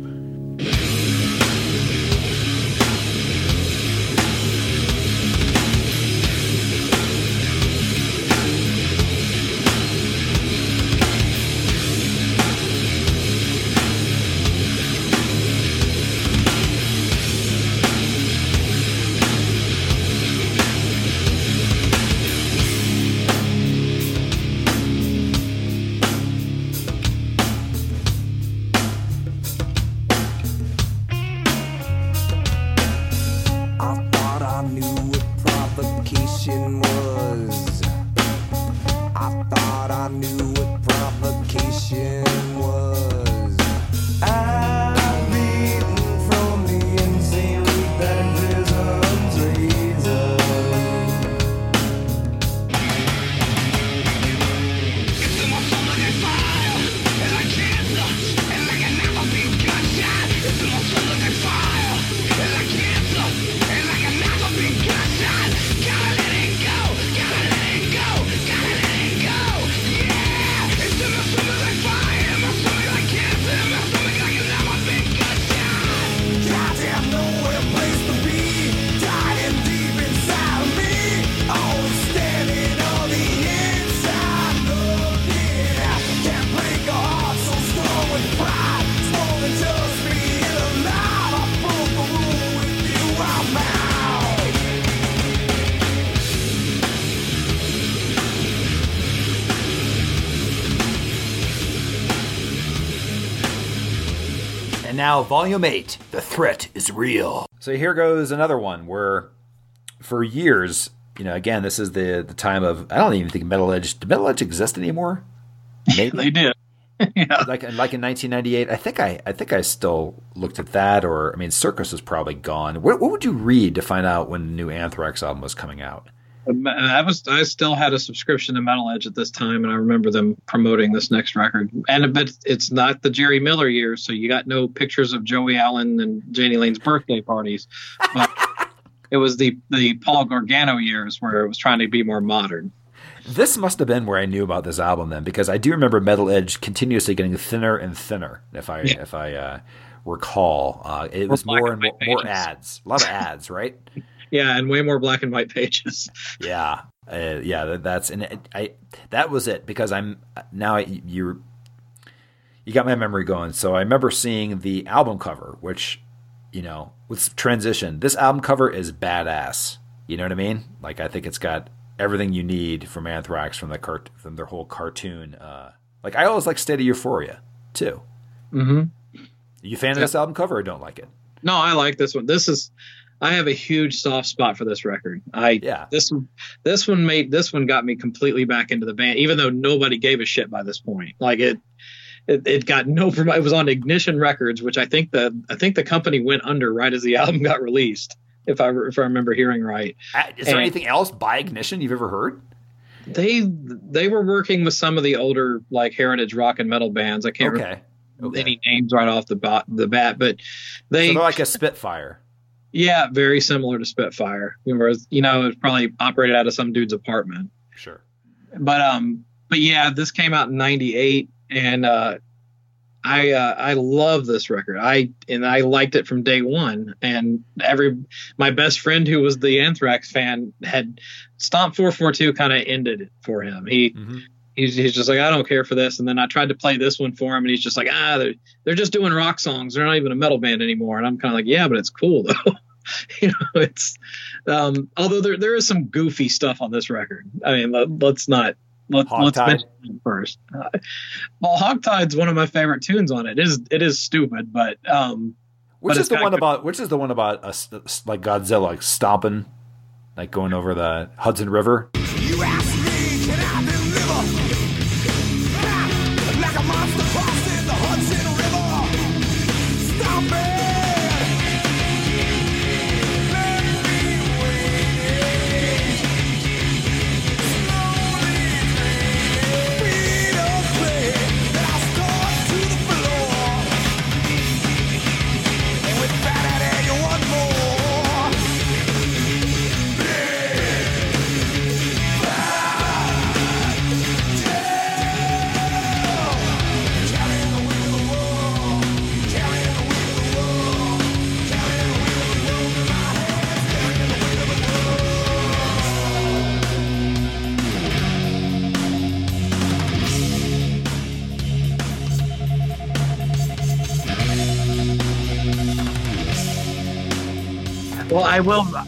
Volume 8 The Threat is Real. So here goes another one where, for years, you know, again, this is the the time of I don't even think Metal Edge. Did Metal Edge exist anymore? <laughs> Maybe. They did. <laughs> yeah. like like in 1998 i think i i think i still looked at that or i mean circus is probably gone what, what would you read to find out when the new anthrax album was coming out I was I still had a subscription to Metal Edge at this time, and I remember them promoting this next record. And but it's not the Gerri Miller years, so you got no pictures of Joey Allen and Jani Lane's birthday parties. But <laughs> it was the the Paul Gargano years where it was trying to be more modern. this must have been where i knew about this album then because i do remember metal edge continuously getting thinner and thinner if i Yeah. if i uh recall uh it was more and and more, more ads a lot of ads right Yeah, and way more black and white pages. <laughs> Yeah, uh, yeah, that, that's and it, I that was it because I'm now you you got my memory going. So I remember seeing the album cover, which you know with transition. This album cover is badass. You know what I mean? Like I think it's got everything you need from Anthrax from the cart from their whole cartoon. Uh, like I always like State of Euphoria too. Mm-hmm. you fan of this album cover or don't like it? No, I like this one. This is I have a huge soft spot for this record. I Yeah. this one this one made this one got me completely back into the band, even though nobody gave a shit by this point. Like it it, it got no it was on Ignition Records, which I think the I think the company went under right as the <laughs> album got released. If I if I remember hearing right, Uh, Is there And- anything else by Ignition you've ever heard? they they were working with some of the older like heritage rock and metal bands. I can't remember Okay. okay. any names right off the bat, the bat, but they so they're like a Spitfire. Yeah, very similar to Spitfire. Whereas, you know, it was probably operated out of some dude's apartment. Sure. But um, but yeah, this came out in '98, and uh, I uh, I love this record. I and I liked it from day one. And every my best friend who was the Anthrax fan had Stomp 442 kind of ended it for him. He Mhm. he's, he's just like I don't care for this. And then I tried to play this one for him, and he's just like ah they're they're just doing rock songs. They're not even a metal band anymore. And I'm kind of like yeah, but it's cool though. <laughs> <laughs> you know, it's um, although there there is some goofy stuff on this record. I mean, let, let's not. Let, let's mention it first. Uh, well, Hog Tied's one of my favorite tunes on it. It is it is stupid, but um, Which But is the one good- about? Which is the one about us like Godzilla like stomping, like going over the Hudson River?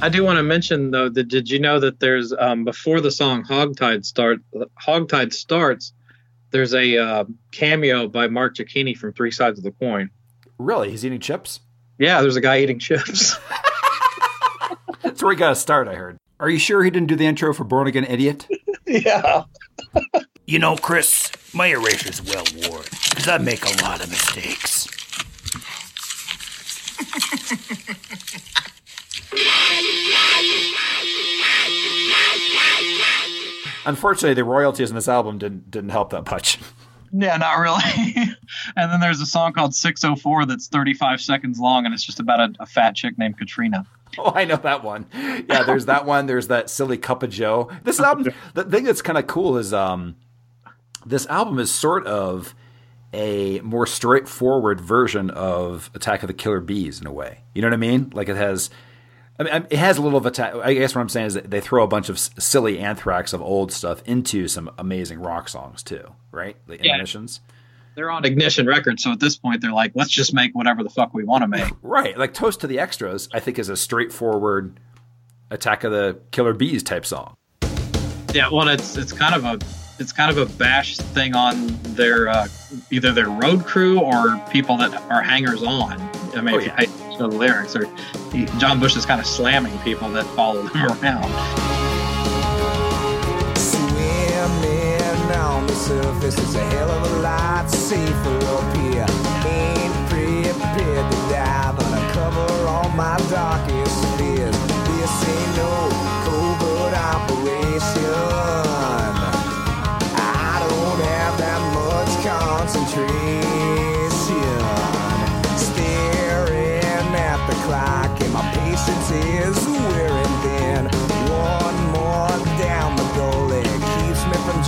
I do want to mention though that did you know that there's um, before the song Hog Tied start Hog Tied starts, there's a uh, cameo by Mark Giacchini from Three Sides of the Coin. Really, he's eating chips. Yeah, there's a guy eating chips. <laughs> <laughs> That's where he got to start. I heard. Are you sure he didn't do the intro for Born Again Idiot? yeah. <laughs> You know, Chris, my eraser's well worn because I make a lot of mistakes. Unfortunately, the royalties in this album didn't didn't help that much. Yeah, not really. <laughs> and then there's a song called 604 that's 35 seconds long, and it's just about a, a fat chick named Katrina. Oh, I know that one. Yeah, there's that one. There's that silly Cup of Joe. This album, <laughs> the thing that's kind of cool is um, this album is sort of a more straightforward version of Attack of the Killer Bees in a way. You know what I mean? Like it has, I mean, it has a little of attack. I guess what I'm saying is that they throw a bunch of s- silly anthrax of old stuff into some amazing rock songs too, right? The Yeah. intermissions. They're on Ignition Records, so at this point, they're like, let's just make whatever the fuck we want to make. <laughs> Right, like Toast to the Extras, I think is a straightforward Attack of the Killer Bees type song. Yeah, well, it's it's kind of a it's kind of a bash thing on their uh, either their road crew or people that are hangers on. I mean, Oh, if you yeah. pay attention to the lyrics, or he, John Bush is kind of slamming people that follow them <laughs> around. Swimming on the surface is a hell of a lot safer up here. Ain't prepared to dive undercover on my darkest fears. This ain't no covert operation.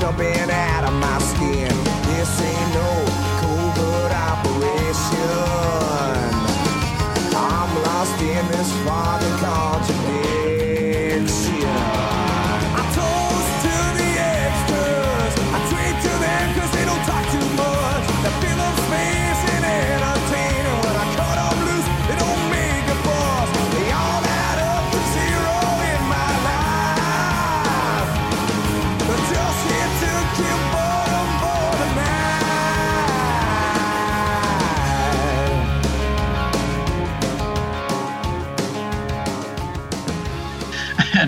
Jumping out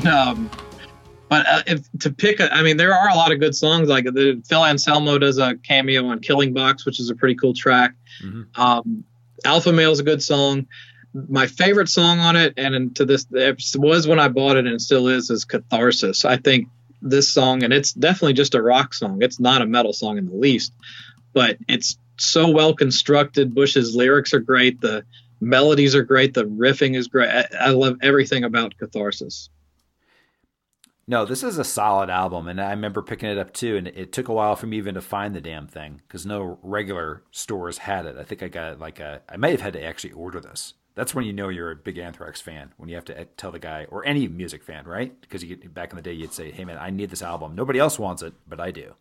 and um, but uh, if to pick, a, I mean, there are a lot of good songs. Like the Phil Anselmo does a cameo on Killing Box, which is a pretty cool track. Um, Alpha Male is a good song. My favorite song on it, and to this it was when I bought it, and still is, is Catharsis. I think this song, and it's definitely just a rock song. It's not a metal song in the least, but it's so well constructed. Bush's lyrics are great. The melodies are great. The riffing is great. I, I love everything about Catharsis. No, this is a solid album, and I remember picking it up too. And it took a while for me even to find the damn thing because no regular stores had it. I think I got like a. I may have had to actually order this. That's when you know you're a big Anthrax fan when you have to uh, tell the guy or any music fan, right? Because you get, back in the day you'd say, "Hey man, I need this album. Nobody else wants it, but I do."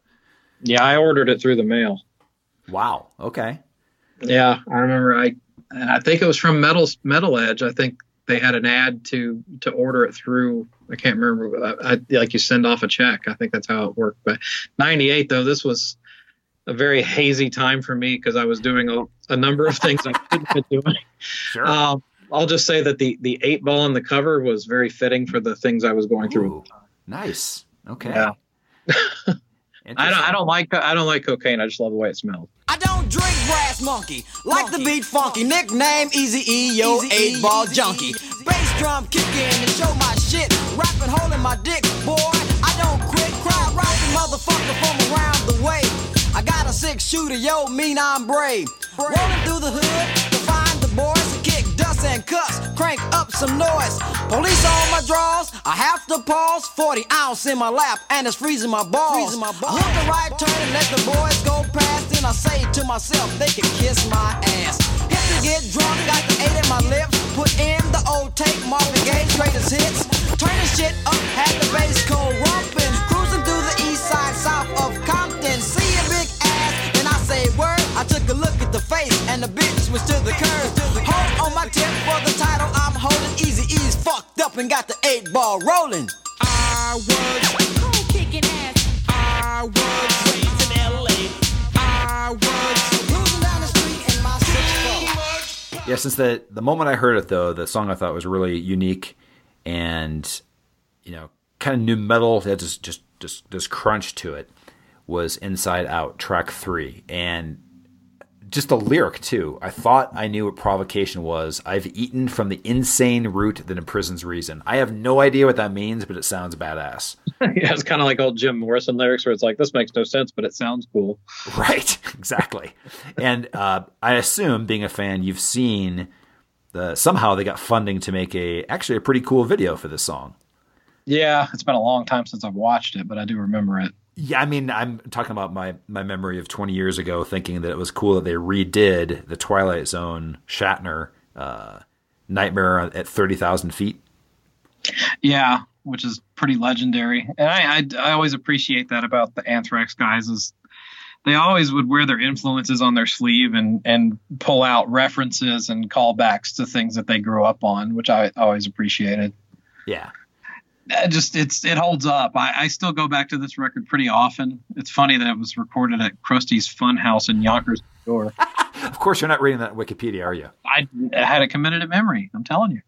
Yeah, I ordered it through the mail. Wow. Okay. Yeah, I remember. I and I think it was from Metal Metal Edge. I think they had an ad to to order it through. I can't remember. I, I, like you send off a check. I think that's how it worked. But '98 though, this was a very hazy time for me because I was doing a, a number of things I couldn't be doing. Sure. Um, I'll just say that the the eight ball on the cover was very fitting for the things I was going through. Nice. Okay. Yeah. <laughs> I don't I don't like I don't like cocaine. I just love the way it smells. I don't drink brass monkey. Like the beat funky. Nickname Easy E, yo, eight ball junkie. Bass drum kicking and show my shit. Rapping, holding my dick, boy. I don't quit. Cry, rocking motherfucker from around the way. I got a six shooter, yo, mean I'm brave. Rolling through the hood to find the boys dust and cuss. Crank up some noise. Police on my drawers. I have to pause. 40 ounce in my lap and it's freezing my balls. Freezing my balls. I hook the right turn and let the boys go past. Then I say to myself, they can kiss my ass. Hit to get drunk, got the eight in my lips. Put in the old tape, Marvin Gaye's greatest hits. Turn the shit up, had the bass go rumping. Cruising through the east side, south of Compton. The face, and the bitch was to the curve. Hold on my tip for the title I'm holding. Easy E's fucked up and got the eight ball rolling. I was kicking ass. I was raised in LA. I was cruising down the street in my six four. Yeah, since the the moment I heard it though, the song I thought was really unique and you know, kind of new metal, that just just just this crunch to it was Inside Out track 3 and just the lyric too. I thought I knew what provocation was. I've eaten from the insane root that imprisons reason. I have no idea what that means, but it sounds badass. <laughs> yeah, it's kind of like old Jim Morrison lyrics where it's like this makes no sense, but it sounds cool. <laughs> Right, exactly. and uh, I assume, being a fan, you've seen the somehow they got funding to make a actually a pretty cool video for this song. Yeah, it's been a long time since I've watched it, but I do remember it. Yeah, I mean, I'm talking about my my memory of 20 years ago, thinking that it was cool that they redid the Twilight Zone Shatner uh, Nightmare at 30,000 feet. Yeah, which is pretty legendary, and I, I I always appreciate that about the Anthrax guys is they always would wear their influences on their sleeve and and pull out references and callbacks to things that they grew up on, which I always appreciated. Yeah. Just it's it holds up. I, I still go back to this record pretty often. It's funny that it was recorded at Krusty's Funhouse in Yonkers, <laughs> New York. Of course, you're not reading that Wikipedia, are you? I had it committed to memory. I'm telling you.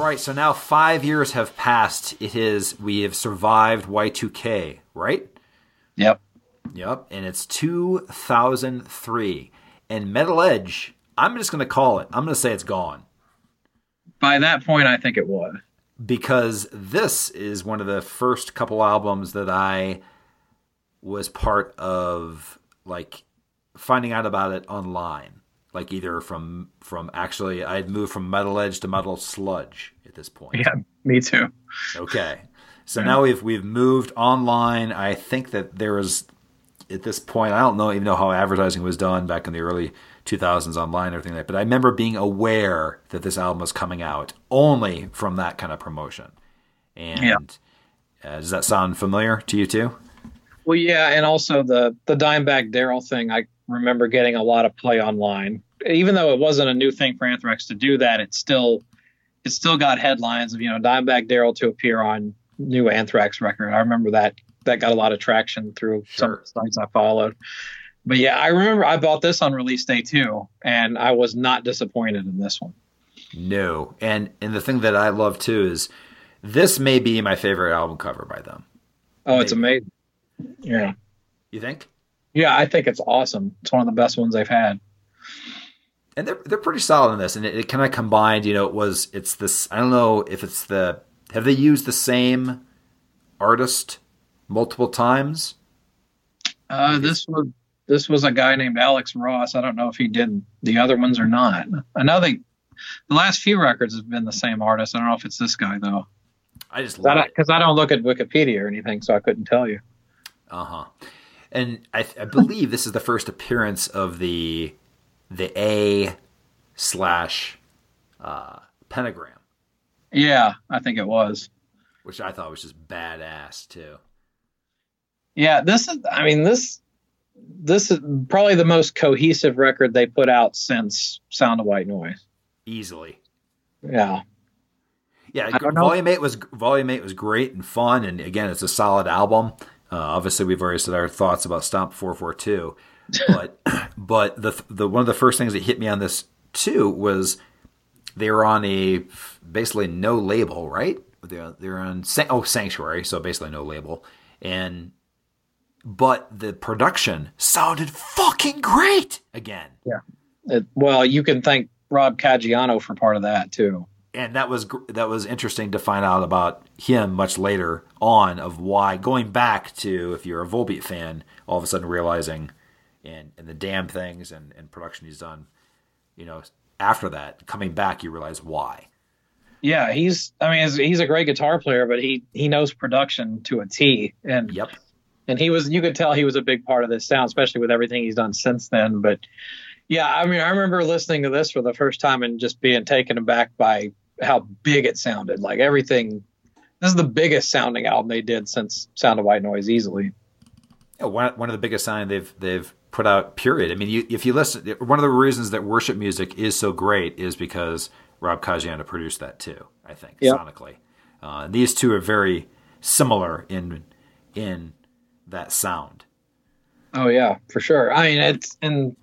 All right, so now five years have passed. It is we have survived Y2K, right? Yep. Yep, and it's 2003. And Metal Edge, I'm just going to call it. I'm going to say it's gone By that point, I think it was. because this is one of the first couple albums that I was part of like finding out about it online. Like either from from actually I'd moved from Metal Edge to Metal Sludge at this point. Yeah, me too. Okay. So now we've we've moved online. I think that there was at this point I don't know even know how advertising was done back in the early 2000s online and everything like that. But I remember being aware that this album was coming out only from that kind of promotion. And Yeah. uh, does that sound familiar to you too? Well, yeah, and also the the Dimebag Darrell thing. I remember getting a lot of play online, even though it wasn't a new thing for Anthrax to do that. It still it still got headlines of you know Dimebag Darrell to appear on new Anthrax record. I remember that that got a lot of traction through some of the sites I followed. But yeah, I remember I bought this on release day too, and I was not disappointed in this one. No. And and the thing that I love too is this may be my favorite album cover by them. Oh, it's amazing. Yeah. You think? Yeah, I think it's awesome. It's one of the best ones they've had. and they're they're pretty solid in this, and it, it kind of combined. You know, it was it's this. I don't know if it's the have they used the same artist multiple times. Uh, this was this was a guy named Alex Ross. I don't know if he did the other ones or not. I know they the last few records have been the same artist. I don't know if it's this guy though, I just love it. because I, don't look at Wikipedia or anything, so I couldn't tell you. Uh huh. And I, I believe this is the first appearance of the the A slash uh, pentagram, Yeah, I think it was. which I thought was just badass too. Yeah, this is. I mean this this is probably the most cohesive record they put out since Sound of White Noise. Easily. Yeah. Yeah, know. Volume Eight was Volume Eight was great and fun, and again, it's a solid album. Uh, obviously, we've already said our thoughts about Stomp Four Four Two, but <laughs> but the the one of the first things that hit me on this too was they were on a basically no label, right? They're they're on San- oh Sanctuary, so basically no label, and but the production sounded fucking great again. It, well, you can thank Rob Caggiano for part of that too. and that was that was interesting to find out about him much later on of why going back to if you're a Volbeat fan, all of a sudden realizing and and the damn things and, and production he's done, you know, after that coming back you realize why. Yeah, he's. I mean, he's, he's a great guitar player, but he he knows production to a T, and Yep. and he was. You could tell he was a big part of this sound, especially with everything he's done since then. But yeah, I mean, I remember listening to this for the first time and just being taken aback by how big it sounded. Like everything. This is the biggest sounding album they did since Sound of White Noise, easily. Yeah, one one of the biggest sign they've they've put out. Period. I mean, you, if you listen, one of the reasons that worship music is so great is because Rob Caggiano produced that too. I think Yep. sonically, uh, these two are very similar in in that sound. Oh yeah, for sure. I mean, it's and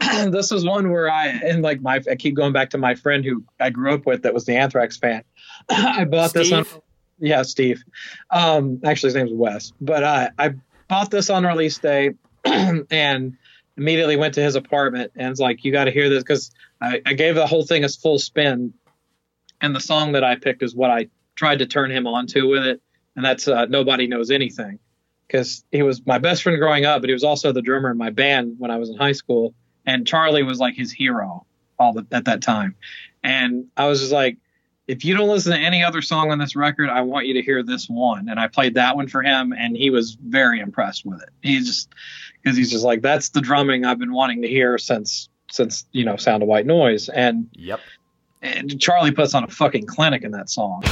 <clears throat> this is one where I and like my I keep going back to my friend who I grew up with that was the Anthrax fan. <clears throat> I bought this on Steve? Yeah Steve. Um, actually his name's Wes, but uh, I bought this on release day <clears throat> and immediately went to his apartment and it's like you got to hear this because I, I gave the whole thing a full spin, and the song that I picked is what I tried to turn him onto with it, and that's uh, Nobody Knows Anything because he was my best friend growing up, but he was also the drummer in my band when I was in high school. And Charlie was like his hero all the, at that time. And I was just like, if you don't listen to any other song on this record, I want you to hear this one. And I played that one for him, and he was very impressed with it. He's just because he's just like, that's the drumming I've been wanting to hear since since you know Sound of White Noise. And, Yep. and Charlie puts on a fucking clinic in that song.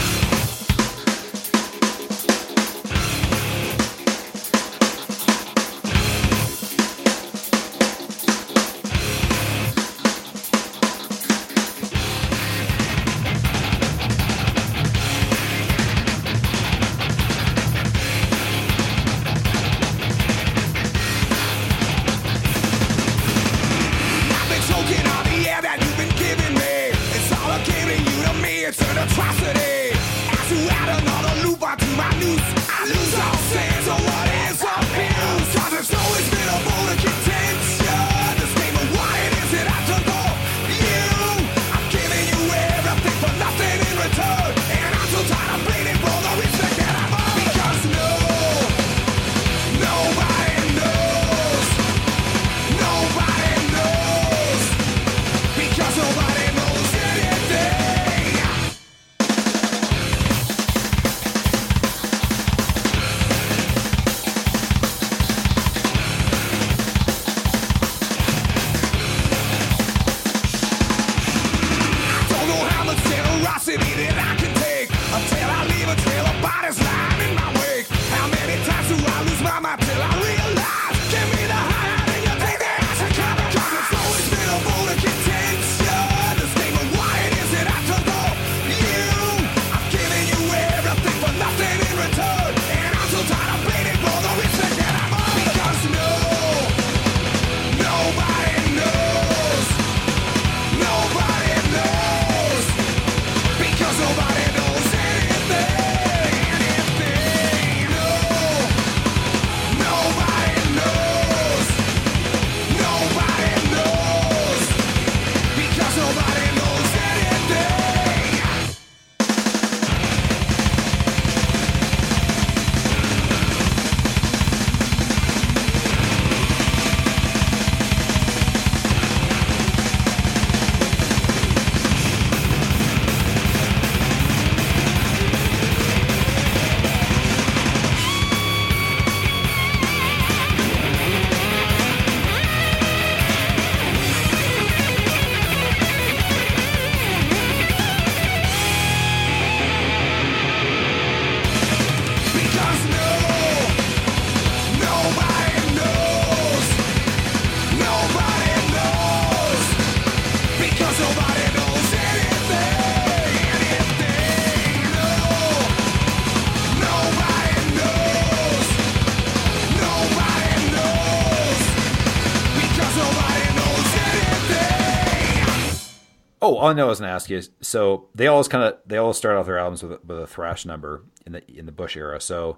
All I know I was gonna ask you. is, So they always kind of they always start off their albums with a, with a thrash number in the in the Bush era. So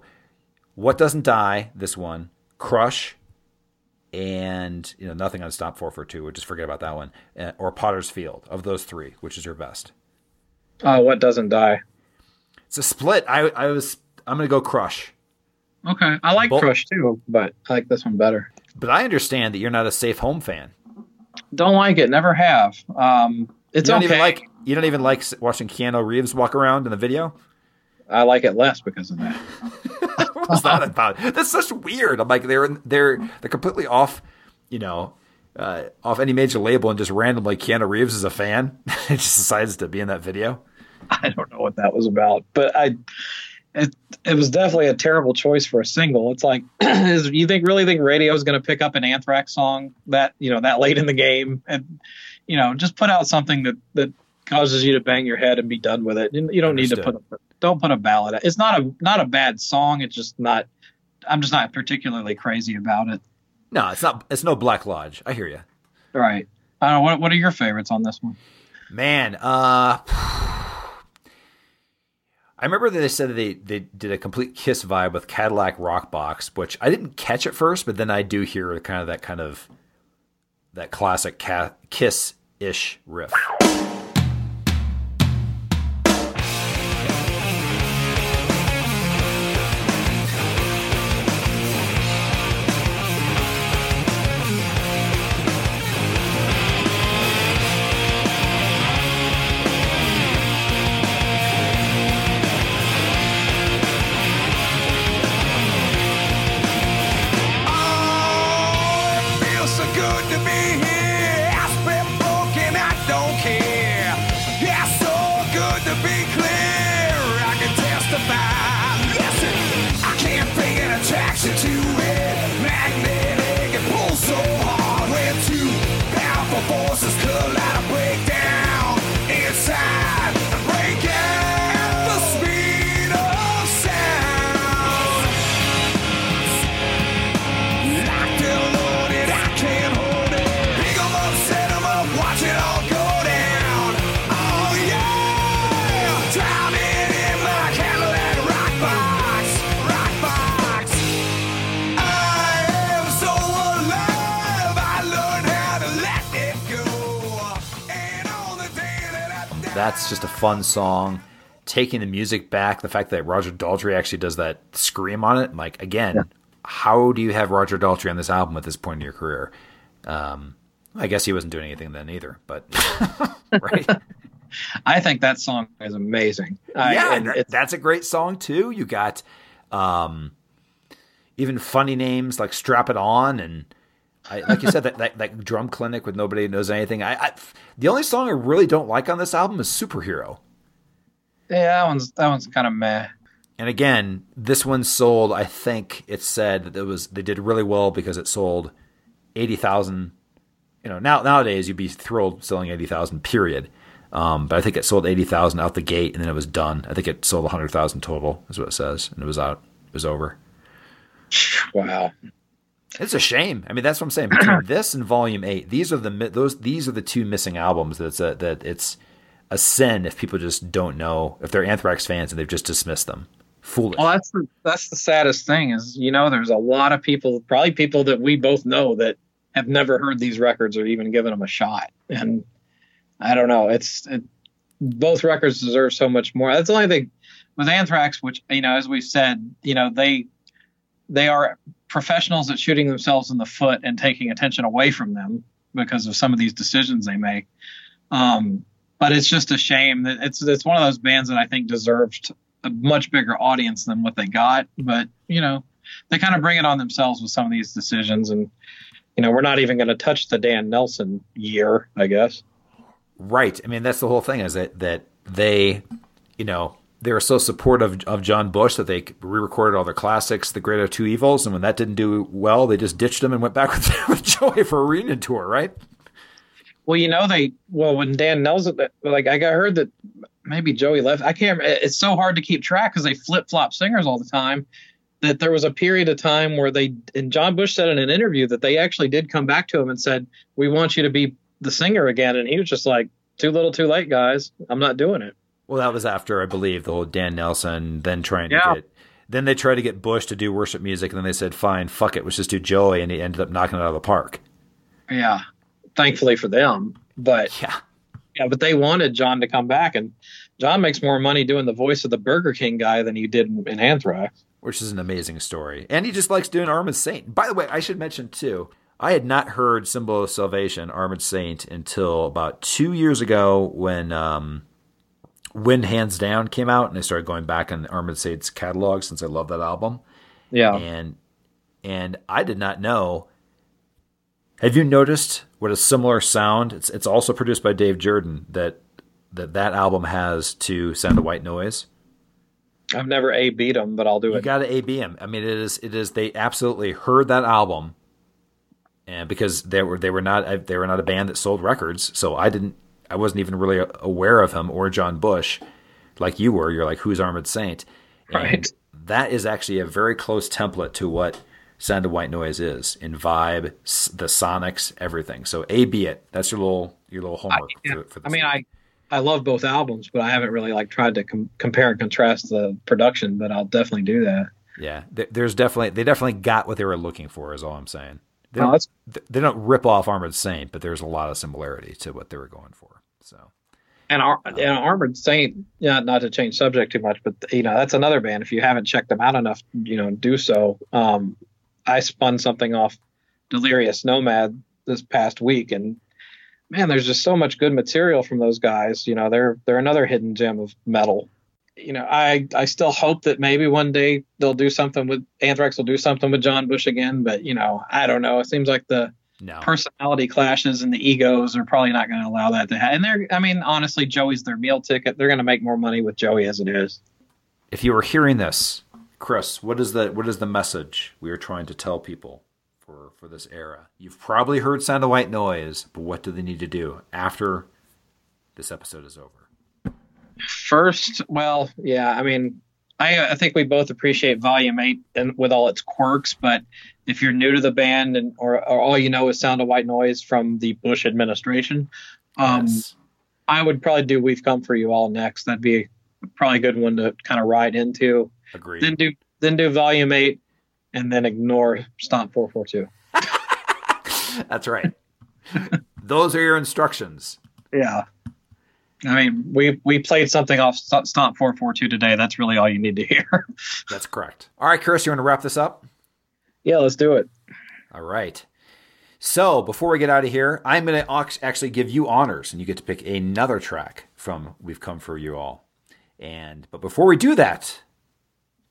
what doesn't die? This one, Crush, and you know nothing on Stomp Four Four Two. We'll just forget about that one. Uh, or Potter's Field. Of those three, which is your best? Uh, what doesn't die? It's a split. I I was I'm gonna go Crush, Okay, I like Both- Crush too, but I like this one better. but I understand that you're not a Safe Home fan. Don't like it. Never have. Um, it's you don't okay. even like you don't even like watching Keanu Reeves walk around in the video. I like it less because of that. <laughs> what was that about? That's such weird. I'm like they're they're they're completely off, you know, uh, off any major label and just randomly Keanu Reeves is a fan. <laughs> it just decides to be in that video. I don't know what that was about, but I, it it was definitely a terrible choice for a single. It's like, <clears throat> is, you think really think radio is going to pick up an Anthrax song that you know that late in the game, and you know just put out something that that causes you to bang your head and be done with it. You, you don't need to put a, don't put a ballad. It's not a not a bad song. It's just not. I'm just not particularly crazy about it. No, it's not. It's no Black Lodge. I hear you. Right. I don't know. What What are your favorites on this one? Man, uh, I remember that they said that they, they did a complete Kiss vibe with Cadillac Rock Box, which I didn't catch at first, but then I do hear kind of that kind of that classic ca- Kiss ish riff. Fun song. Taking the music back, the fact that Roger Daltrey actually does that scream on it, like again, how do you have Roger Daltrey on this album at this point in your career? Um, I guess he wasn't doing anything then either, but <laughs> right? <laughs> I think that song is amazing. I- yeah, and that- that's a great song too. You got um, even funny names like "Strap It On" and I, like you said that, that that drum clinic with nobody knows anything. I, I the only song I really don't like on this album is "Superhero." yeah, that one's that one's kind of meh. And again, this one sold. I think it said that it was they did really well because it sold eighty thousand. You know, now nowadays you'd be thrilled selling eighty thousand. Period. Um, but I think it sold eighty thousand out the gate, and then it was done. I think it sold hundred thousand total, is what it says, and it was out. It was over. Wow. It's a shame. I mean, that's what I'm saying. Between <clears throat> this and Volume Eight, these are the those these are the two missing albums. That's a, that it's a sin if people just don't know if they're Anthrax fans and they've just dismissed them. Foolish. Well, that's the, that's the saddest thing is you know there's a lot of people, probably people that we both know that have never heard these records or even given them a shot. And I don't know, it's it, both records deserve so much more. That's the only thing with Anthrax, which you know, as we've said, you know they they are professionals at shooting themselves in the foot and taking attention away from them because of some of these decisions they make. Um, but it's just a shame that it's it's one of those bands that I think deserved a much bigger audience than what they got. But you know, they kind of bring it on themselves with some of these decisions, and you know, we're not even going to touch the Dan Nelson year, I guess. Right. I mean, that's the whole thing is that that they, you know, they were so supportive of John Bush that they re-recorded all their classics, The Greater Two Evils, and when that didn't do well, they just ditched them and went back <laughs> with, with Joey for a reunion tour. Right. Well, you know, they well when Dan Nelson, like I got heard that maybe Joey left. I can't. It's so hard to keep track because they flip flop singers all the time. That there was a period of time where they and John Bush said in an interview that they actually did come back to him and said, "We want you to be the singer again," and he was just like, "Too little, too late, guys. I'm not doing it." Well, that was after I believe the whole Dan Nelson, then trying to get. Then they tried to get Bush to do worship music, and then they said, "Fine, fuck it, let's just do Joey," and he ended up knocking it out of the park. Yeah, thankfully for them, but Yeah, yeah, but they wanted John to come back, and John makes more money doing the voice of the Burger King guy than he did in, in Anthrax. which is an amazing story. And he just likes doing Armored Saint. By the way, I should mention too, I had not heard Symbol of Salvation, Armored Saint, until about two years ago when um, Win Hands Down came out, and I started going back on Armored Saint's catalog since I love that album. Yeah, And and I did not know. Have you noticed what a similar sound? It's it's also produced by Dave Jerden that that that album has to Sound of White Noise. I've never a beat them, but I'll do You it. You got to AB them. I mean, it is it is they absolutely heard that album, and because they were they were not they were not a band that sold records, so I didn't I wasn't even really aware of him or John Bush, like you were. You're like, who's Armored Saint? And Right. That is actually a very close template to what Sound of White Noise is in vibe, the sonics, everything. So AB it. That's your little your little homework. Yeah, for, for I mean. I I love both albums, but I haven't really like tried to com- compare and contrast the production. But I'll definitely do that. Yeah, there's definitely they definitely got what they were looking for. Is all I'm saying. They Oh, don't, th- they don't rip off Armored Saint, but there's a lot of similarity to what they were going for. So And, Ar- and Armored Saint, yeah, not to change subject too much, but you know that's another band. If you haven't checked them out enough, you know, do so. Um, I spun something off Delirious Nomad this past week, and man, there's just so much good material from those guys. You know, they're they're another hidden gem of metal. You know, I I still hope that maybe one day they'll do something with Anthrax will do something with John Bush again, but you know, I don't know. It seems like the no, personality clashes and the egos are probably not going to allow that to happen. And they're, I mean, honestly, Joey's their meal ticket. They're going to make more money with Joey as it is. if you were hearing this, Chris, what is the what is the message we are trying to tell people for for this era? You've probably heard Sound of White Noise, but what do they need to do after this episode is over? First, well, yeah, I mean, I, I think we both appreciate Volume Eight and with all its quirks, but if you're new to the band and or, or all you know is Sound of White Noise from the Bush administration, um, Yes. I would probably do We've Come for You All next. That'd be probably a good one to kind of ride into. Agreed. Then do then do Volume Eight, and then ignore Stomp Four Four Two. <laughs> That's right. Those are your instructions. Yeah. I mean, we we played something off Stomp 442 today. That's really all you need to hear. <laughs> That's correct. All right, Chris, you want to wrap this up? Yeah, let's do it. All right. So before we get out of here, I'm going to actually give you honors, and you get to pick another track from "We've Come for You All." And but before we do that,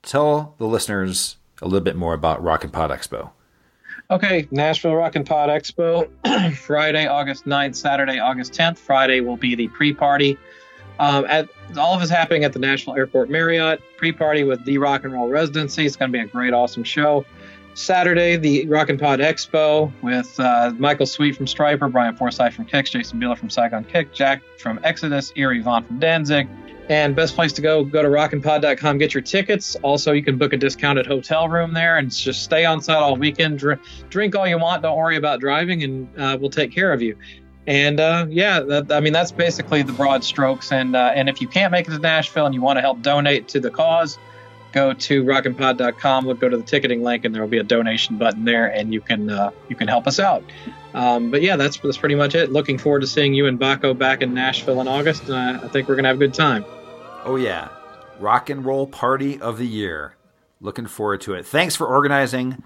tell the listeners a little bit more about Rock and Pod Expo. Okay, Nashville Rock and Pod Expo, <clears throat> Friday, August 9th, Saturday, August 10th. Friday will be the pre-party. Um, at all of us happening at the National Airport Marriott pre-party with the Rock and Roll Residency. It's going to be a great, awesome show. Saturday, the Rock and Pod Expo with uh, Michael Sweet from Stryper, Brian Forsyth from Kix, Jason Bieler from Saigon Kick, Jack from Exodus, Eerie Von from Danzig. And best place to go, go to rockandpod.com, get your tickets. Also, you can book a discounted hotel room there and just stay on site all weekend. Drink, drink all you want. Don't worry about driving, and uh, we'll take care of you. And uh, yeah, that, I mean that's basically the broad strokes. And uh, and if you can't make it to Nashville and you want to help donate to the cause, go to rockandpod.com. Look, go to the ticketing link, and there will be a donation button there, and you can uh, you can help us out. Um, but yeah, that's that's pretty much it. Looking forward to seeing you and Baco back in Nashville in August. I think we're gonna have a good time. Oh yeah, Rock and Roll Party of the Year. Looking forward to it. Thanks for organizing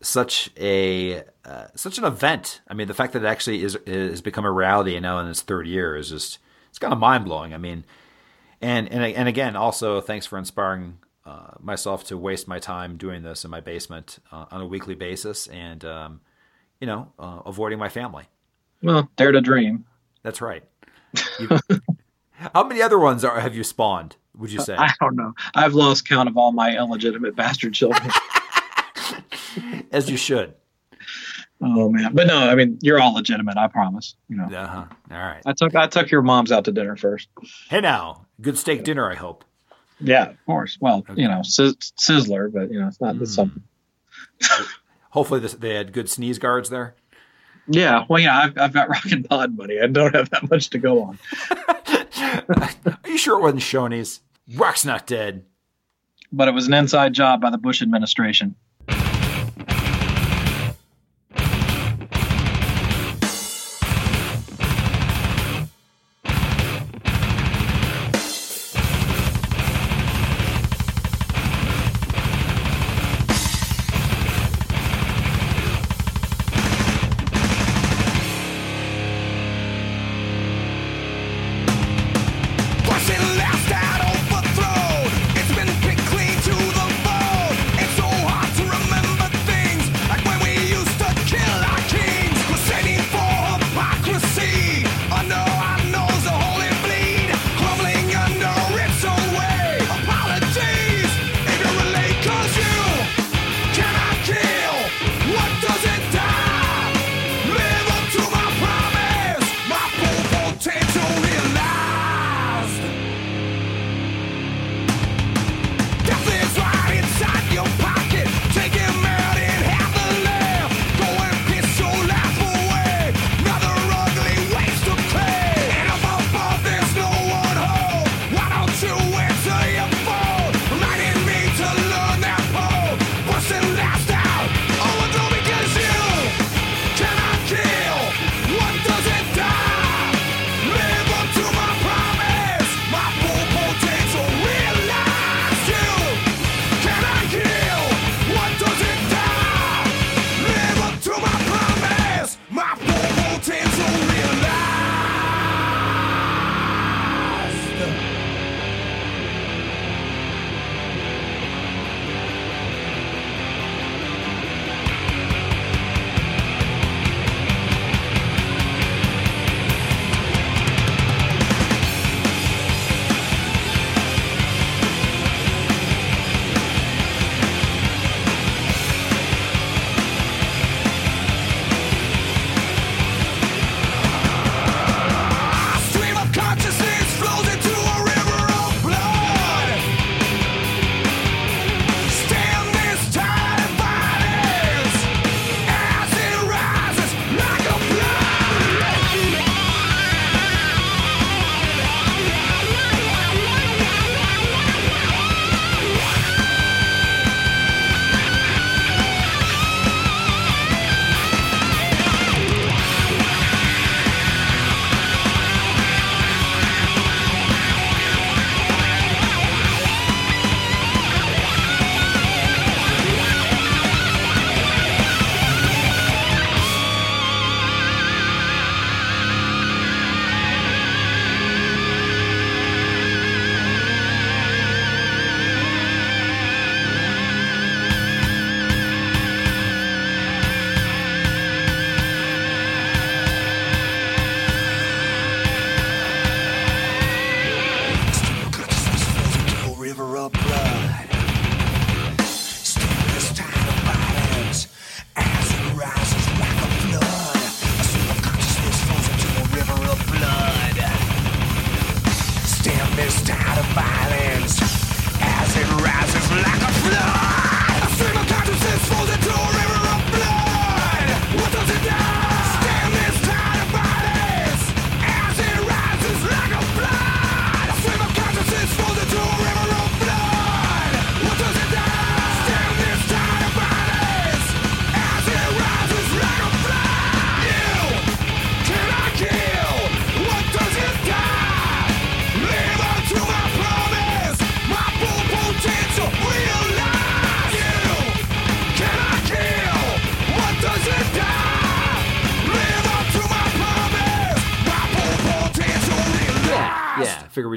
such a uh, such an event. I mean, the fact that it actually is has become a reality now in its third year is just it's kind of mind blowing. I mean, and and and again, also thanks for inspiring uh, myself to waste my time doing this in my basement uh, on a weekly basis, and um, you know, uh, avoiding my family. Well, dare to dream. That's right. You- <laughs> how many other ones are have you spawned? Would you say? I don't know. I've lost count of all my illegitimate bastard children. <laughs> <laughs> As you should. oh man, but no, I mean you're all legitimate. I promise. You know, Uh huh. All right. I took I took your moms out to dinner first. Hey now, good steak dinner. I hope. Yeah, of course. Well, you know, Sizzler, but you know, it's not it's hmm. something. <laughs> Hopefully, this, they had good sneeze guards there. Yeah, well, yeah, I've I've got <laughs> rock and pod money. I don't have that much to go on. <laughs> Are you sure it wasn't Shoney's? Rock's not dead. But it was an inside job by the Bush administration.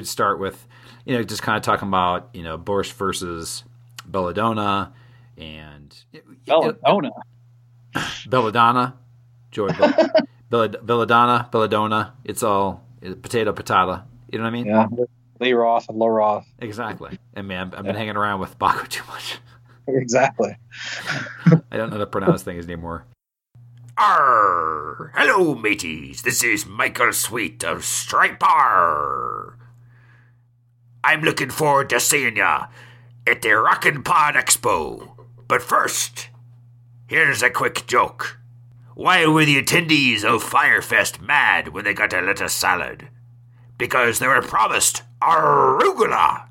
We'd start with, you know, just kind of talking about, you know, Borscht versus Belladonna and Belladonna. Belladonna, Joy, <laughs> Bell- Belladonna, Belladonna. It's all uh, potato, patata. You know what I mean? Yeah. Lee Roth and Low Roth. Exactly. And man, I've been hanging around with Baco too much. Exactly. <laughs> I don't know how to pronounce things anymore. Arr! Hello, mateys. This is Michael Sweet of Stryper. I'm looking forward to seeing ya at the Rockin' Pod Expo. But first, here's a quick joke. Why were the attendees of Fyre Fest mad when they got a lettuce salad? Because they were promised arugula.